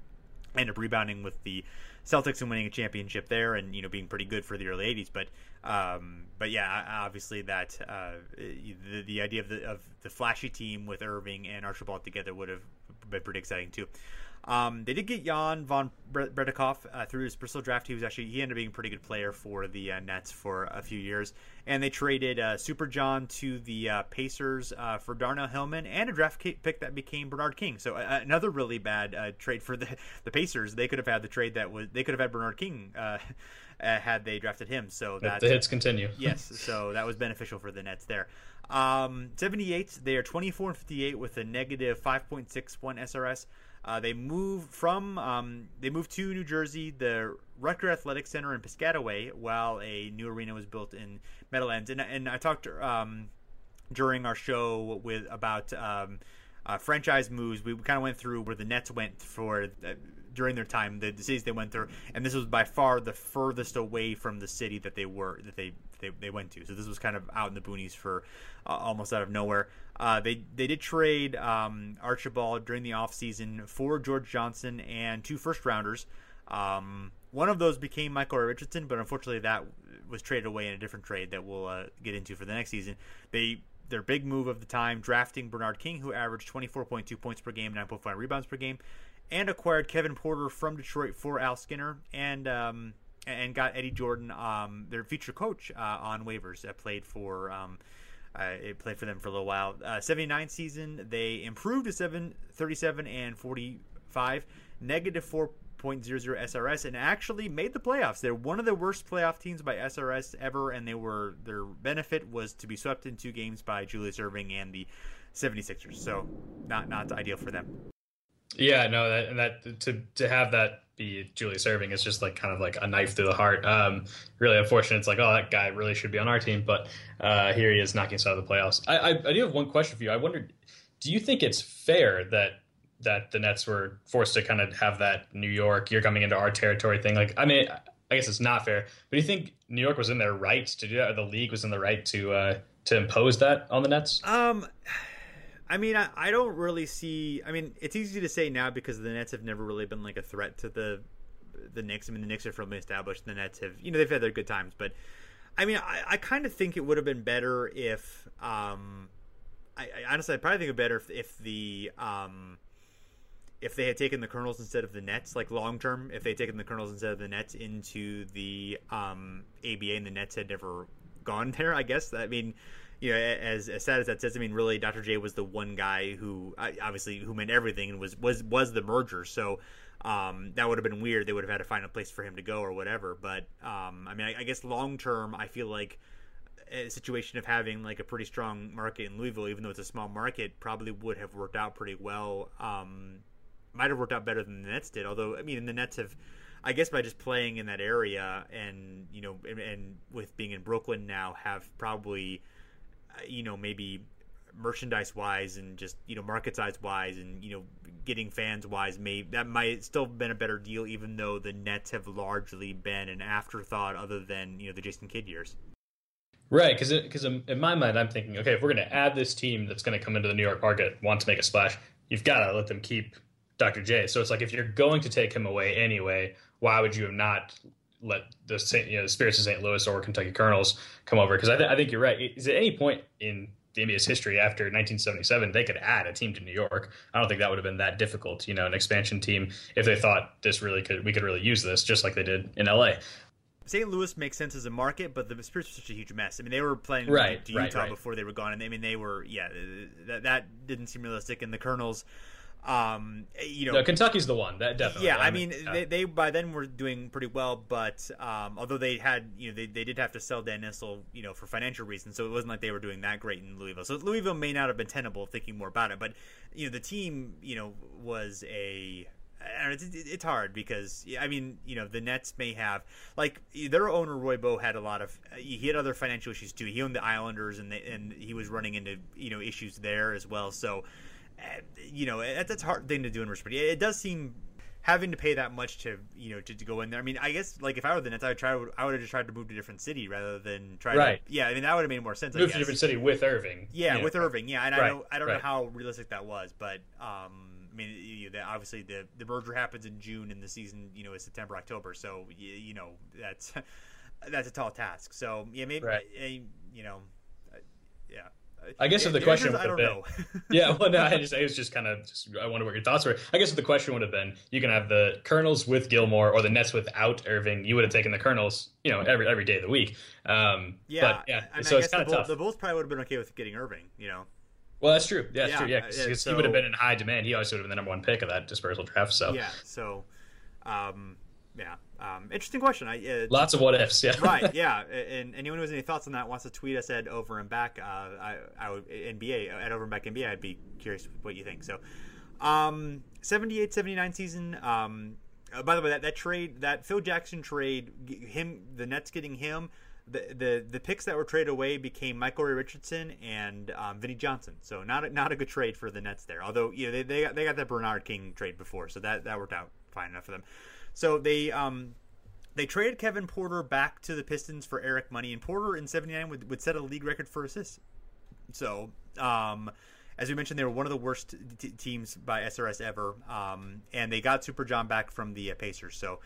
end up rebounding with the Celtics and winning a championship there, and you know being pretty good for the early '80s. But um, but yeah, obviously that uh, the the idea of the of the flashy team with Erving and Archibald together would have been pretty exciting too. Um, they did get Jan von Bredikov uh, through dispersal draft. He was actually he ended up being a pretty good player for the uh, Nets for a few years, and they traded uh, Super John to the uh, Pacers uh, for Darnell Hillman and a draft pick that became Bernard King. So uh, another really bad trade for the <laughs> the Pacers. They could have had the trade that was they could have had Bernard King. <laughs> had they drafted him, so that the hits continue. <laughs> yes, so that was beneficial for the Nets there. Um, 78, they are 24 and 58 with a negative 5.61 SRS. Uh, they moved from um, they moved to New Jersey, the Rutger Athletic Center in Piscataway, while a new arena was built in Meadowlands. And and I talked um, during our show with about um, uh, franchise moves. We kind of went through where the Nets went for. Uh, during their time, the, the cities they went through, and this was by far the furthest away from the city that they were that they they, they went to. So this was kind of out in the boonies for uh, almost out of nowhere. Uh, they they did trade um, Archibald during the offseason for George Johnson and two first rounders. Um, one of those became Michael Richardson, but unfortunately that was traded away in a different trade that we'll uh, get into for the next season. They their big move of the time, drafting Bernard King, who averaged 24.2 points per game, 9.5 rebounds per game, and acquired Kevin Porter from Detroit for Al Skinner, and um, and got Eddie Jordan, um, their future coach, uh, on waivers. That played for um, uh, it played for them for a little while. Uh, 79 season, they improved to 737 and 45, negative 4.00 SRS, and actually made the playoffs. They're one of the worst playoff teams by SRS ever, and they were their benefit was to be swept in two games by Julius Erving and the 76ers. So not not ideal for them. Yeah, no, that, that to to have that be Julius Erving is just like kind of like a knife through the heart. Um, really unfortunate. It's like, oh, that guy really should be on our team, but uh, here he is knocking us out of the playoffs. I, I, I do have one question for you. I wondered, do you think it's fair that that the Nets were forced to kind of have that New York, you're coming into our territory thing? Like, I mean, I guess it's not fair, but do you think New York was in their right to do that, or the league was in the right to uh, to impose that on the Nets? Um. I mean, I, I don't really see. I mean, it's easy to say now because the Nets have never really been like a threat to the the Knicks. I mean, the Knicks are firmly established. The Nets have, you know, they've had their good times, but I mean, I, I kind of think it would have been better if, um, I, I honestly, I probably think it better if, if the, um, if they had taken the Colonels instead of the Nets, like long term, if they had taken the Colonels instead of the Nets into the um, ABA and the Nets had never gone <laughs> there, I guess. I mean, you know, as, as sad as that says, I mean, really, Dr. J was the one guy who obviously who meant everything and was was was the merger. So um, that would have been weird. They would have had to find a place for him to go or whatever. But um, I mean, I, I guess long term, I feel like a situation of having like a pretty strong market in Louisville, even though it's a small market, probably would have worked out pretty well. Um, might have worked out better than the Nets did. Although I mean, the Nets have, I guess, by just playing in that area and you know, and, and with being in Brooklyn now, have probably you know, maybe merchandise wise and just you know market size wise and you know getting fans wise may that might still have been a better deal even though the nets have largely been an afterthought other than you know the jason kidd years right because because in my mind i'm thinking okay if we're going to add this team that's going to come into the new york market want to make a splash you've got to let them keep Dr. J. So it's like if you're going to take him away anyway, why would you have not let the Saint, you know, the Spirits of St. Louis or Kentucky Colonels come over? Because I, th- I think you're right. Is at any point in the NBA's history after 1977, they could add a team to New York. I don't think that would have been that difficult, you know, an expansion team if they thought this really could we could really use this, just like they did in LA. St. Louis makes sense as a market, but the Spirits were such a huge mess. I mean, they were playing right, to Utah right, right. before they were gone, and I mean, they were yeah, that that didn't seem realistic. And the Colonels, um, you know, no, Kentucky's the one that definitely. Yeah, I mean, yeah. They, they by then were doing pretty well, but um, although they had, you know, they, they did have to sell Dan Issel, you know, for financial reasons, so it wasn't like they were doing that great in Louisville. So Louisville may not have been tenable thinking more about it, but you know, the team, you know, was a it's, it's hard because I mean, you know, the Nets may have like their owner Roy Boe had a lot of he had other financial issues too. He owned the Islanders and they, and he was running into you know issues there as well. So you know, that's a hard thing to do in Richmond. It does seem having to pay that much to you know to, to, go in there. I mean, I guess like if I were the Nets, I would try. I would have just tried to move to a different city rather than try. Right. To, yeah. I mean, that would have made more sense. Move to a different city with Erving. Yeah, with Erving. Yeah, and right. I don't. I don't right. know how realistic that was, but um, I mean, you know, obviously the the merger happens in June, and the season you know is September October. So you, you know that's <laughs> that's a tall task. So yeah, maybe right. you know, yeah. I guess if the, the question would I don't been, know. yeah, well, <laughs> no, I just, it was just kind of, just, I wonder what your thoughts were. I guess if the question would have been, you can have the Colonels with Gilmore or the Nets without Erving, you would have taken the Colonels, you know, every every day of the week. Um, yeah, but, yeah. I mean, so it's kind of the, tough. The Bulls probably would have been okay with getting Erving, you know. Well, that's true. Yeah, that's yeah, true. Yeah, because uh, so, he would have been in high demand. He always would have been the number one pick of that dispersal draft. So yeah, so um, yeah, um, interesting question. I uh, lots of what ifs. Yeah, <laughs> right. <laughs> Yeah, and anyone who has any thoughts on that wants to tweet us at over and back. Uh, I, I would NBA at over and back NBA. I'd be curious what you think. So, um, 78, 79 season. Um, uh, by the way, that, that trade, that Phil Jackson trade, him, the Nets getting him. The, the the picks that were traded away became Michael Ray Richardson and um, Vinnie Johnson. So not a, not a good trade for the Nets there. Although you know they they got, they got that Bernard King trade before, so that that worked out fine enough for them. So they um they traded Kevin Porter back to the Pistons for Eric Money, and Porter in '79 would, would set a league record for assists. So, um, as we mentioned, they were one of the worst t- teams by SRS ever, um, and they got Super John back from the uh, Pacers. So,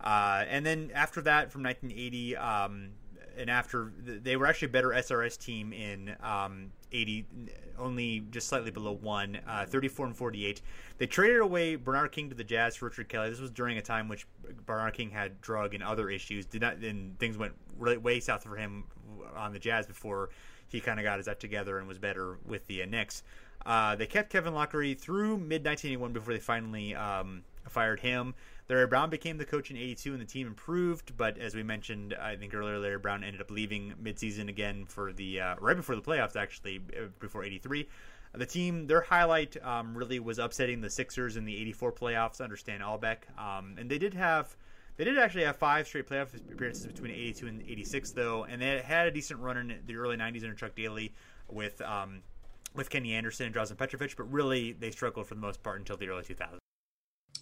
uh, and then after that, from 1980, um, and after they were actually a better SRS team in um, 80, only just slightly below one, uh, 34 and 48. They traded away Bernard King to the Jazz for Richard Kelley. This was during a time which Bernard King had drug and other issues. Did not, and things went really way south for him on the Jazz before he kind of got his act together and was better with the uh, Knicks. Uh, they kept Kevin Loughery through mid 1981 before they finally um, fired him. Larry Brown became the coach in 82 and the team improved, but as we mentioned, I think earlier, Larry Brown ended up leaving midseason again for the, uh, right before the playoffs actually, before 83. The team, their highlight um, really was upsetting the Sixers in the 84 playoffs under Stan Albeck. Um, and they did have, they did actually have five straight playoff appearances between 82 and 86 though, and they had a decent run in the early 90s under Chuck Daly with, um, with Kenny Anderson and Drazen Petrovic, but really they struggled for the most part until the early 2000s.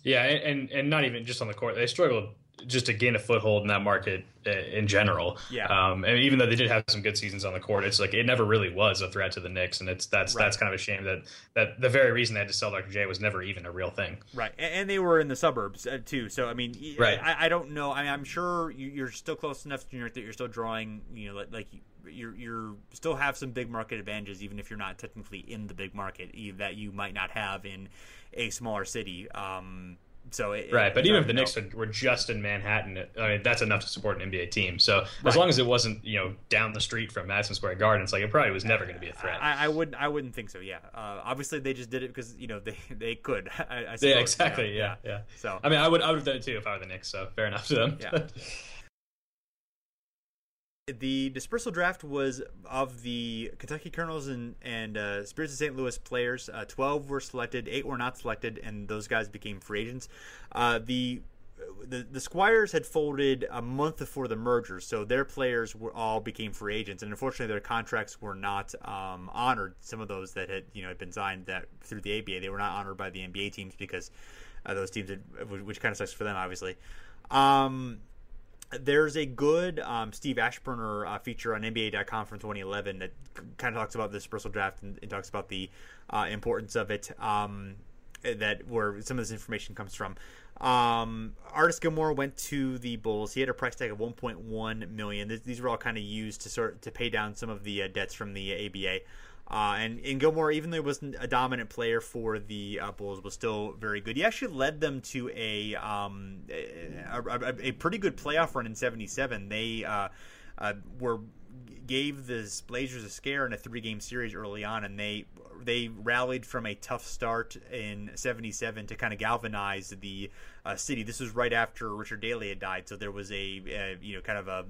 Yeah, and and not even just on the court, they struggled just to gain a foothold in that market in general. Yeah. Um, and even though they did have some good seasons on the court, it's like it never really was a threat to the Knicks, and it's that's right. that's kind of a shame that that the very reason they had to sell Dr. J was never even a real thing. Right, and they were in the suburbs uh, too. So I mean, right. I, I don't know. I mean, I'm sure you're still close enough to New York that you're still drawing. You know, like, like you're you're still have some big market advantages, even if you're not technically in the big market that you might not have in a smaller city. Um, so it, right, but even if the. Knicks were just in Manhattan, I mean that's enough to support an NBA team. So right. as long as it wasn't you know down the street from Madison Square Garden, it's like it probably was never going to be a threat. I, I wouldn't. I wouldn't think so. Yeah. Uh, obviously, they just did it because you know they <laughs> they could. <laughs> I, I suppose, yeah, exactly. You know? yeah, yeah, So I mean, I would I would have done it too if I were the Knicks. So fair enough to them. Yeah. <laughs> the dispersal draft was of the Kentucky Colonels and and uh, Spirits of St. Louis players. Uh, Twelve were selected, eight were not selected, and those guys became free agents. Uh, the the, the Squires had folded a month before the merger, so their players were all became free agents, and unfortunately their contracts were not um, honored. Some of those that had you know had been signed that through the ABA, they were not honored by the NBA teams because uh, those teams, had, which kind of sucks for them, obviously. Um, there's a good um, Steve Aschburner uh, feature on NBA.com from 2011 that kind of talks about the dispersal draft and, and talks about the uh, importance of it. Um, that where some of this information comes from. Um, Artis Gilmore went to the Bulls. He had a price tag of 1.1 million. These were all kind of used to sort to pay down some of the uh, debts from the ABA. Uh, and, and Gilmore, even though he wasn't a dominant player for the uh, Bulls, was still very good. He actually led them to a um, a, a, a, pretty good playoff run in '77. They uh, uh, were gave the Blazers a scare in a three game series early on, and they they rallied from a tough start in '77 to kind of galvanize the uh, city. This was right after Richard Daley had died, so there was a, a you know kind of a,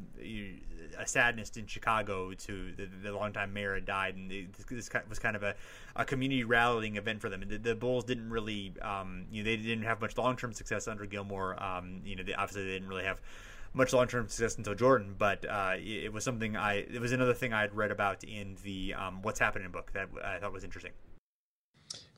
a sadness in Chicago to the, the longtime mayor had died, and this was kind of a, a community rallying event for them. And the, the Bulls didn't really, um, you know, they didn't have much long term success under Gilmore. Um, you know, they, obviously they didn't really have much long term success until Jordan, but uh, it was something I it was another thing I had read about in the um, What's Happening book that I thought was interesting.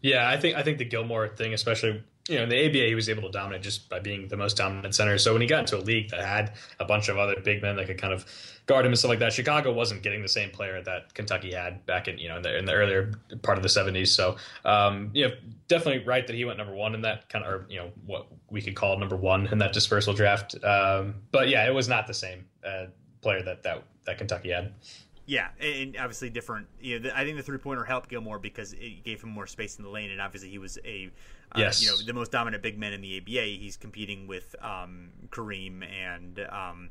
Yeah, I think I think the Gilmore thing, especially you know in the ABA, he was able to dominate just by being the most dominant center. So when he got into a league that had a bunch of other big men that could kind of guard him and stuff like that, Chicago wasn't getting the same player that Kentucky had back in you know in the, in the earlier part of the '70s. So um, you know, definitely right that he went number one in that kind of or you know what we could call number one in that dispersal draft. Um, but yeah, it was not the same uh, player that that that Kentucky had. Yeah, and obviously different. You know, I think the three pointer helped Gilmore because it gave him more space in the lane, and obviously he was a uh, yes. you know the most dominant big man in the ABA. He's competing with um, Kareem and um,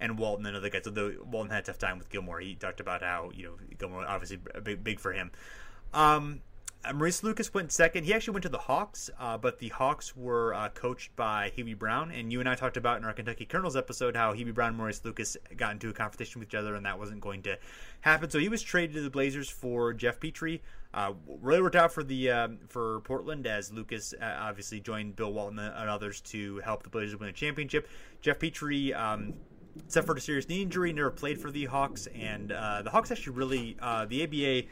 and Walton and other guys. Although Walton had a tough time with Gilmore, he talked about how you know Gilmore obviously big big for him. Um, Maurice Lucas went second. He actually went to the Hawks, uh, but the Hawks were uh, coached by Hubie Brown. And you and I talked about in our Kentucky Colonels episode how Hubie Brown and Maurice Lucas got into a confrontation with each other, and that wasn't going to happen. So he was traded to the Blazers for Geoff Petrie. Uh, really worked out for the um, for Portland as Lucas uh, obviously joined Bill Walton and others to help the Blazers win a championship. Geoff Petrie. Um, suffered a serious knee injury, never played for the Hawks, and uh, the Hawks actually really the ABA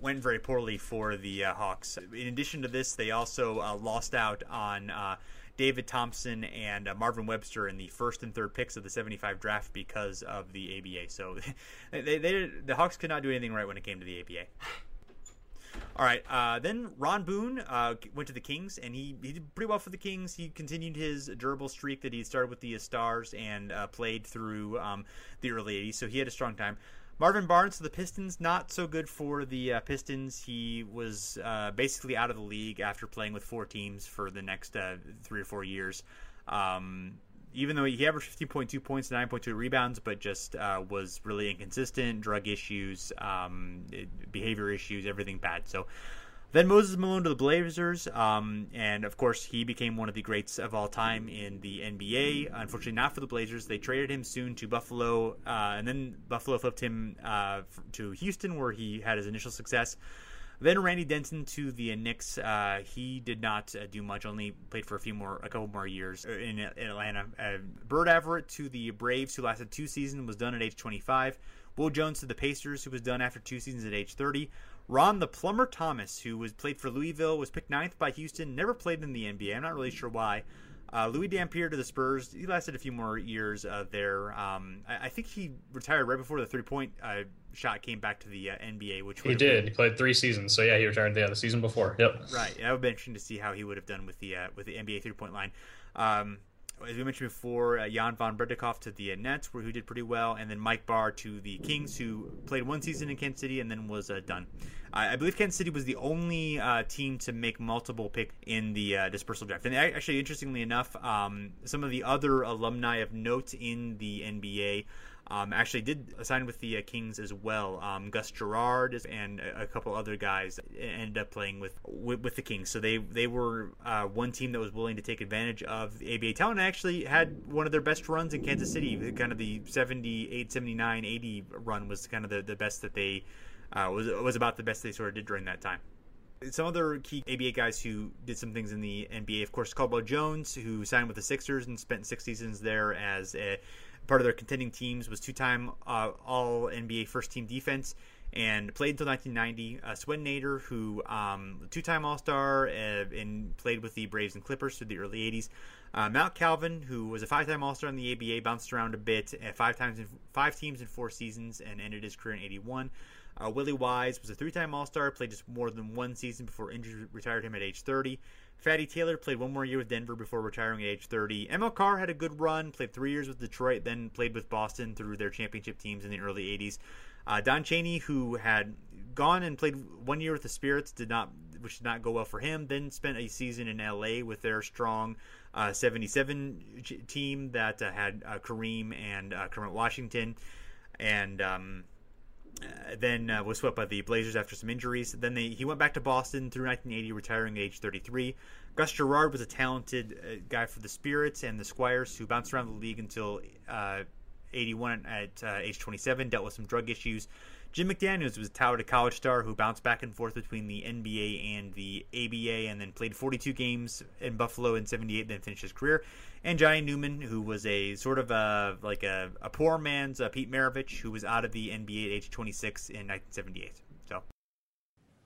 went very poorly for the uh, Hawks. In addition to this, they also uh, lost out on uh, David Thompson and uh, Marvin Webster in the first and third picks of the 75 draft because of the ABA. So <laughs> they, they, the Hawks could not do anything right when it came to the ABA. All right. Uh, then Ron Boone uh, went to the Kings, and he, he did pretty well for the Kings. He continued his durable streak that he started with the Stars and uh, played through um, the early 80s, so he had a strong time. Marvin Barnes to the Pistons, not so good for the uh, Pistons. He was uh, basically out of the league after playing with four teams for the next uh, three or four years. Um, even though he averaged 15.2 points, 9.2 rebounds, but just uh, was really inconsistent, drug issues, um, behavior issues, everything bad. So then Moses Malone to the Blazers, um, and of course he became one of the greats of all time in the NBA. Unfortunately, not for the Blazers. They traded him soon to Buffalo, uh, and then Buffalo flipped him uh, to Houston, where he had his initial success. Then Randy Denton to the Knicks. Uh, he did not uh, do much; only played for a few more, a couple more years in, in Atlanta. Uh, Bird Averitt to the Braves, who lasted two seasons, was done at age 25. Will Jones to the Pacers, who was done after two seasons at age 30. Ron the Plumber Thomas, who was played for Louisville, was picked ninth by Houston. Never played in the NBA. I'm not really sure why. Uh, Louis Dampier to the Spurs. He lasted a few more years uh, there. Um, I, I, think he retired right before the three point uh, shot came back to the uh, NBA. Which he did. Been... He played three seasons. So yeah, he retired yeah, the season before. Yep. Right. That would be interesting to see how he would have done with the uh, with the NBA three point line. Um, as we mentioned before, uh, Jan van Breda Kolff to the uh, Nets, where who did pretty well, and then Mike Barr to the Kings, who played one season in Kansas City and then was uh, done. I believe Kansas City was the only uh, team to make multiple picks in the uh, dispersal draft. And actually, interestingly enough, um, some of the other alumni of note in the NBA um, actually did sign with the uh, Kings as well. Um, Gus Gerard and a, a, couple other guys ended up playing with, with, with the Kings. So they they were uh, one team that was willing to take advantage of the ABA talent. Actually had one of their best runs in Kansas City. Kind of the 78, 79, 80 run was kind of the, the best that they uh, was was about the best they sort of did during that time. Some other key ABA guys who did some things in the NBA, of course, Caldwell Jones, who signed with the Sixers and spent six seasons there as a part of their contending teams, was two-time uh, All NBA first-team defense, and played until 1990. Uh, Swen Nater, who um, two-time All-Star uh, and played with the Braves and Clippers through the early 80s. Uh, Mack Calvin, who was a five-time All-Star in the ABA, bounced around a bit, uh, five times in five teams in four seasons, and ended his career in '81. Uh, Willie Wise was a three-time All-Star, played just more than one season before injury retired him at age 30. Fatty Taylor played one more year with Denver before retiring at age 30. ML Carr had a good run, played three years with Detroit, then played with Boston through their championship teams in the early 80s. Uh, Don Chaney, who had gone and played one year with the Spirits, did not, which did not go well for him. Then spent a season in LA with their strong uh, 77 team that uh, had uh, Kareem and uh, Kermit Washington, and um, uh, then uh, was swept by the Blazers after some injuries. Then they, he went back to Boston through 1980, retiring at age 33. Gus Gerard was a talented guy for the Spirits and the Squires, who bounced around the league until 81 at age 27, dealt with some drug issues. Jim McDaniels was a touted college star who bounced back and forth between the NBA and the ABA and then played 42 games in Buffalo in 78, then finished his career. And Johnny Neumann, who was a sort of a, like a, a poor man's uh, Pete Maravich, who was out of the NBA at age 26 in 1978. So.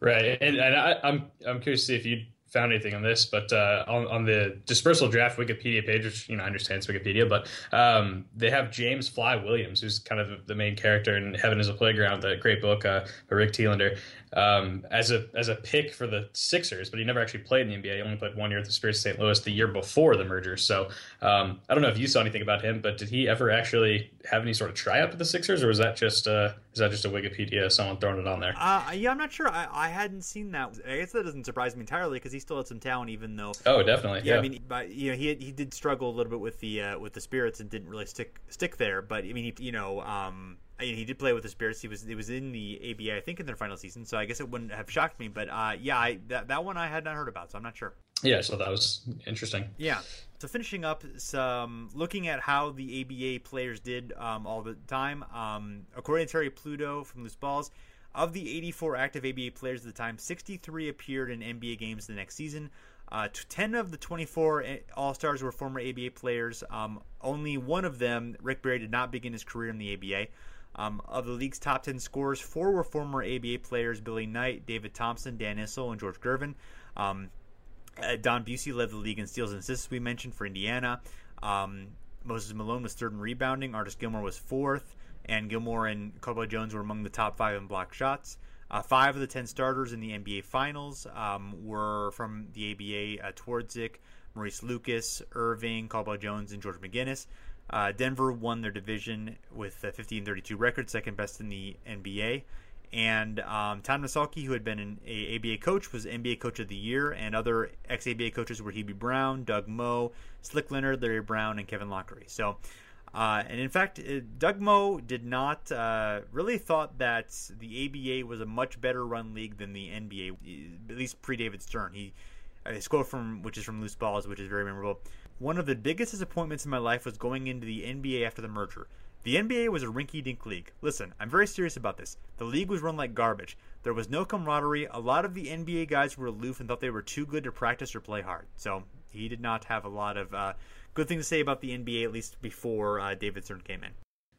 Right, and, and I, I'm I'm curious to see if you found anything on this, but uh, on, on the dispersal draft Wikipedia page, which you know I understand it's Wikipedia, but um, they have James Fly Williams, who's kind of the main character in Heaven is a Playground, the great book uh, by Rick Telander, um, as a as a pick for the Sixers, but he never actually played in the NBA. He only played one year at the Spirits of St. Louis the year before the merger. So um, I don't know if you saw anything about him, but did he ever actually have any sort of tryout with the Sixers, or was that just uh, is that just a Wikipedia someone throwing it on there? Uh, yeah, I'm not sure. I, I hadn't seen that. I guess that doesn't surprise me entirely because he still had some talent, even though. Oh, definitely. Yeah, yeah. I mean, but you know, he he did struggle a little bit with the uh, with the Spirits and didn't really stick stick there. But I mean, he, you know. Um, I mean, he did play with the Spirits. He was he was in the ABA, I think, in their final season. So I guess it wouldn't have shocked me. But uh, yeah, I, that that one I had not heard about, so I'm not sure. Yeah, so that was interesting. Yeah. So finishing up, some looking at how the ABA players did um, all the time. Um, according to Terry Pluto from Loose Balls, of the 84 active ABA players at the time, 63 appeared in NBA games the next season. Uh, 10 of the 24 All Stars were former ABA players. Um, only one of them, Rick Barry, did not begin his career in the ABA. Um, of the league's top 10 scorers, four were former ABA players Billy Knight, David Thompson, Dan Issel, and George Gervin. Um, uh, Don Buse led the league in steals and assists, we mentioned, for Indiana. Um, Moses Malone was third in rebounding. Artis Gilmore was fourth. And Gilmore and Caldwell Jones were among the top five in block shots. Uh, five of the 10 starters in the NBA Finals um, were from the ABA uh, Twardzik, Maurice Lucas, Erving, Caldwell Jones, and George McGinnis. Uh, Denver won their division with a 15 32 record, second best in the NBA. And um, Tom Nissalke, who had been an a ABA coach, was NBA Coach of the Year. And other ex ABA coaches were Hubie Brown, Doug Moe, Slick Leonard, Larry Brown, and Kevin Loughery. So, uh, and in fact, uh, Doug Moe did not uh, really thought that the ABA was a much better run league than the NBA, at least pre David Stern. He his quote from which is from Loose Balls, which is very memorable. One of the biggest disappointments in my life was going into the NBA after the merger. The NBA was a rinky dink league. Listen, I'm very serious about this. The league was run like garbage. There was no camaraderie. A lot of the NBA guys were aloof and thought they were too good to practice or play hard. So he did not have a lot of uh, good things to say about the NBA, at least before uh, David Stern came in.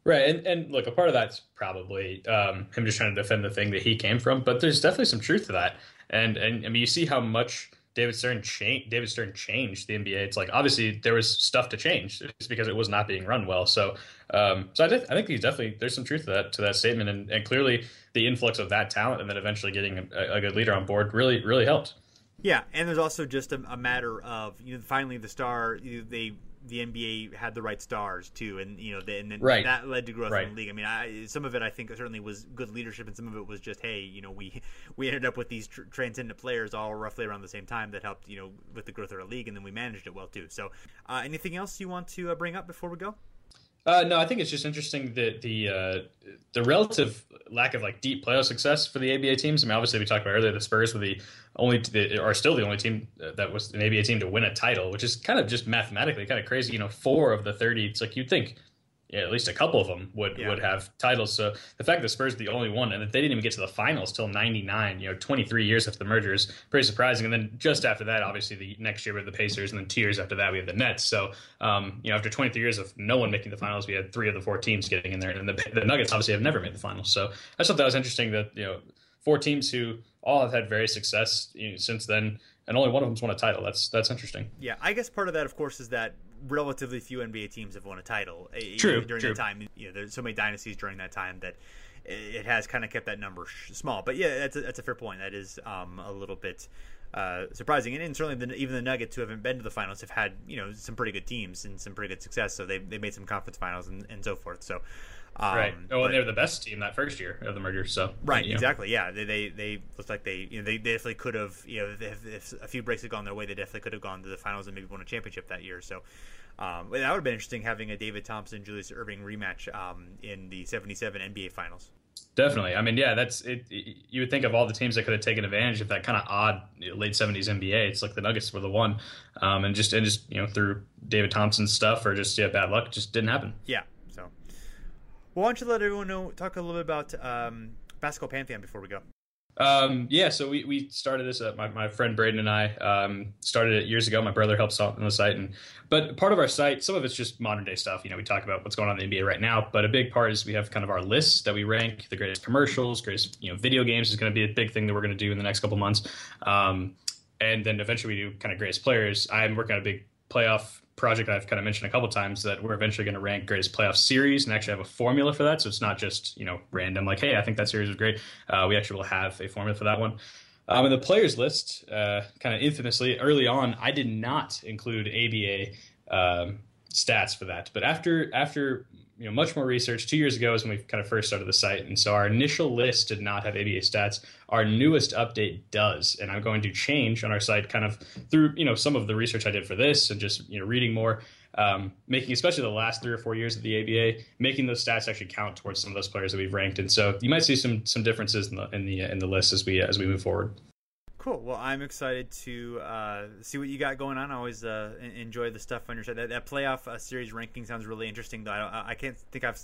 Right, and and look, a part of that's probably um, him just trying to defend the thing that he came from, but there's definitely some truth to that. And and I mean, you see how much David Stern changed. David Stern changed the NBA. It's like obviously there was stuff to change. <laughs> It's because it was not being run well. So, um, so I, did, I think he's definitely there's some truth to that to that statement, and, and clearly the influx of that talent and then eventually getting a, a good leader on board really really helped. Yeah, and there's also just a, a matter of you know finally the star you know, they the NBA had the right stars too, and you know, they, and then right. that led to growth right. in the league. I mean, I, some of it I think certainly was good leadership, and some of it was just hey, you know, we <laughs> we ended up with these tr- transcendent players all roughly around the same time that helped you know with the growth of our league, and then we managed it well too. So, uh, anything else you want to uh, bring up before we go? Uh, no, I think it's just interesting that the uh, the relative lack of like deep playoff success for the ABA teams. I mean, obviously we talked about earlier the Spurs were the only the, are still the only team that was an ABA team to win a title, which is kind of just mathematically kind of crazy. You know, four of the thirty. It's like you'd think at least a couple of them would yeah. would have titles. So the fact that Spurs are the only one and that they didn't even get to the finals till '99, you know, 23 years after the merger is pretty surprising. And then just after that, obviously the next year we have the Pacers, and then two years after that we have the Nets. So um, you know, after 23 years of no one making the finals, we had three of the four teams getting in there, and the, the Nuggets obviously have never made the finals. So I thought that was interesting that you know four teams who all have had very success you know, since then and only one of them's won a title. That's that's interesting. Yeah, I guess part of that, of course, is that relatively few NBA teams have won a title true, during true. that time. You know, there's so many dynasties during that time that it has kind of kept that number small. But yeah, that's a, that's a fair point. That is um, a little bit uh, surprising, and, and certainly the, even the Nuggets, who haven't been to the finals, have had you know some pretty good teams and some pretty good success. So they they made some conference finals and, and so forth. So um, right. Oh, but, and they were the best team that first year of the merger. So right, exactly. Yeah, they, they they looked like they you know they, definitely could have you know if, if, a few breaks had gone their way, they definitely could have gone to the finals and maybe won a championship that year. So um, that would have been interesting having a David Thompson Julius Erving rematch um, in the '77 NBA Finals. Definitely. I mean, yeah, that's it, it, You would think of all the teams that could have taken advantage of that kind of odd late '70s NBA. It's like the Nuggets were the one, um, and just and just you know through David Thompson's stuff or just yeah bad luck, just didn't happen. Yeah, why don't you let everyone know, talk a little bit about um, Basketball Pantheon before we go? Um, yeah, so we, we started this. Uh, my, my friend Braden and I um, started it years ago. My brother helps out on the site, and but part of our site, some of it's just modern day stuff. You know, we talk about what's going on in the NBA right now, but a big part is we have kind of our lists that we rank the greatest commercials, greatest you know video games is going to be a big thing that we're going to do in the next couple months, um, and then eventually we do kind of greatest players. I'm working on a big playoff project I've kind of mentioned a couple times that we're eventually going to rank greatest playoff series and actually have a formula for that. So it's not just you know random like, hey, I think that series was great. Uh, we actually will have a formula for that one. Um, in the players list, uh, kind of infamously early on, I did not include ABA um, stats for that, but after after you know much more research. Two years ago is when we kind of first started the site, and so our initial list did not have ABA stats. Our newest update does, and I'm going to change on our site kind of through you know some of the research I did for this and just you know reading more, um, making especially the last three or four years of the ABA, making those stats actually count towards some of those players that we've ranked, and so you might see some some differences in the in the in the list as we as we move forward. Cool. Well, I'm excited to uh, see what you got going on. I always uh, enjoy the stuff on your side. That, that playoff uh, series ranking sounds really interesting. Though I, I, can't think I've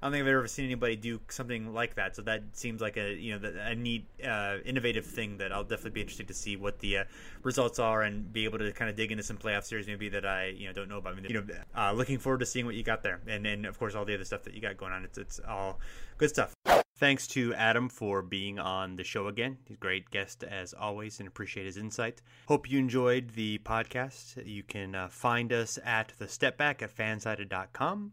I don't think I've ever seen anybody do something like that. So that seems like a you know a neat, uh, innovative thing that I'll definitely be interested to see what the uh, results are and be able to kind of dig into some playoff series maybe that I you know don't know about. I mean, you know, uh, looking forward to seeing what you got there, and then of course all the other stuff that you got going on. It's it's all good stuff. Thanks to Adam for being on the show again. He's a great guest as always and appreciate his insight. Hope you enjoyed the podcast. You can uh, find us at the Step Back at fansided.com.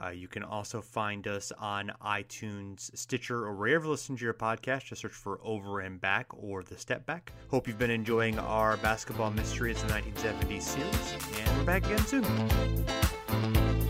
Uh, you can also find us on iTunes, Stitcher, or wherever you listen to your podcast. Just search for Over and Back or The Step Back. Hope you've been enjoying our basketball mystery. It's the 1970s series, and we're back again soon.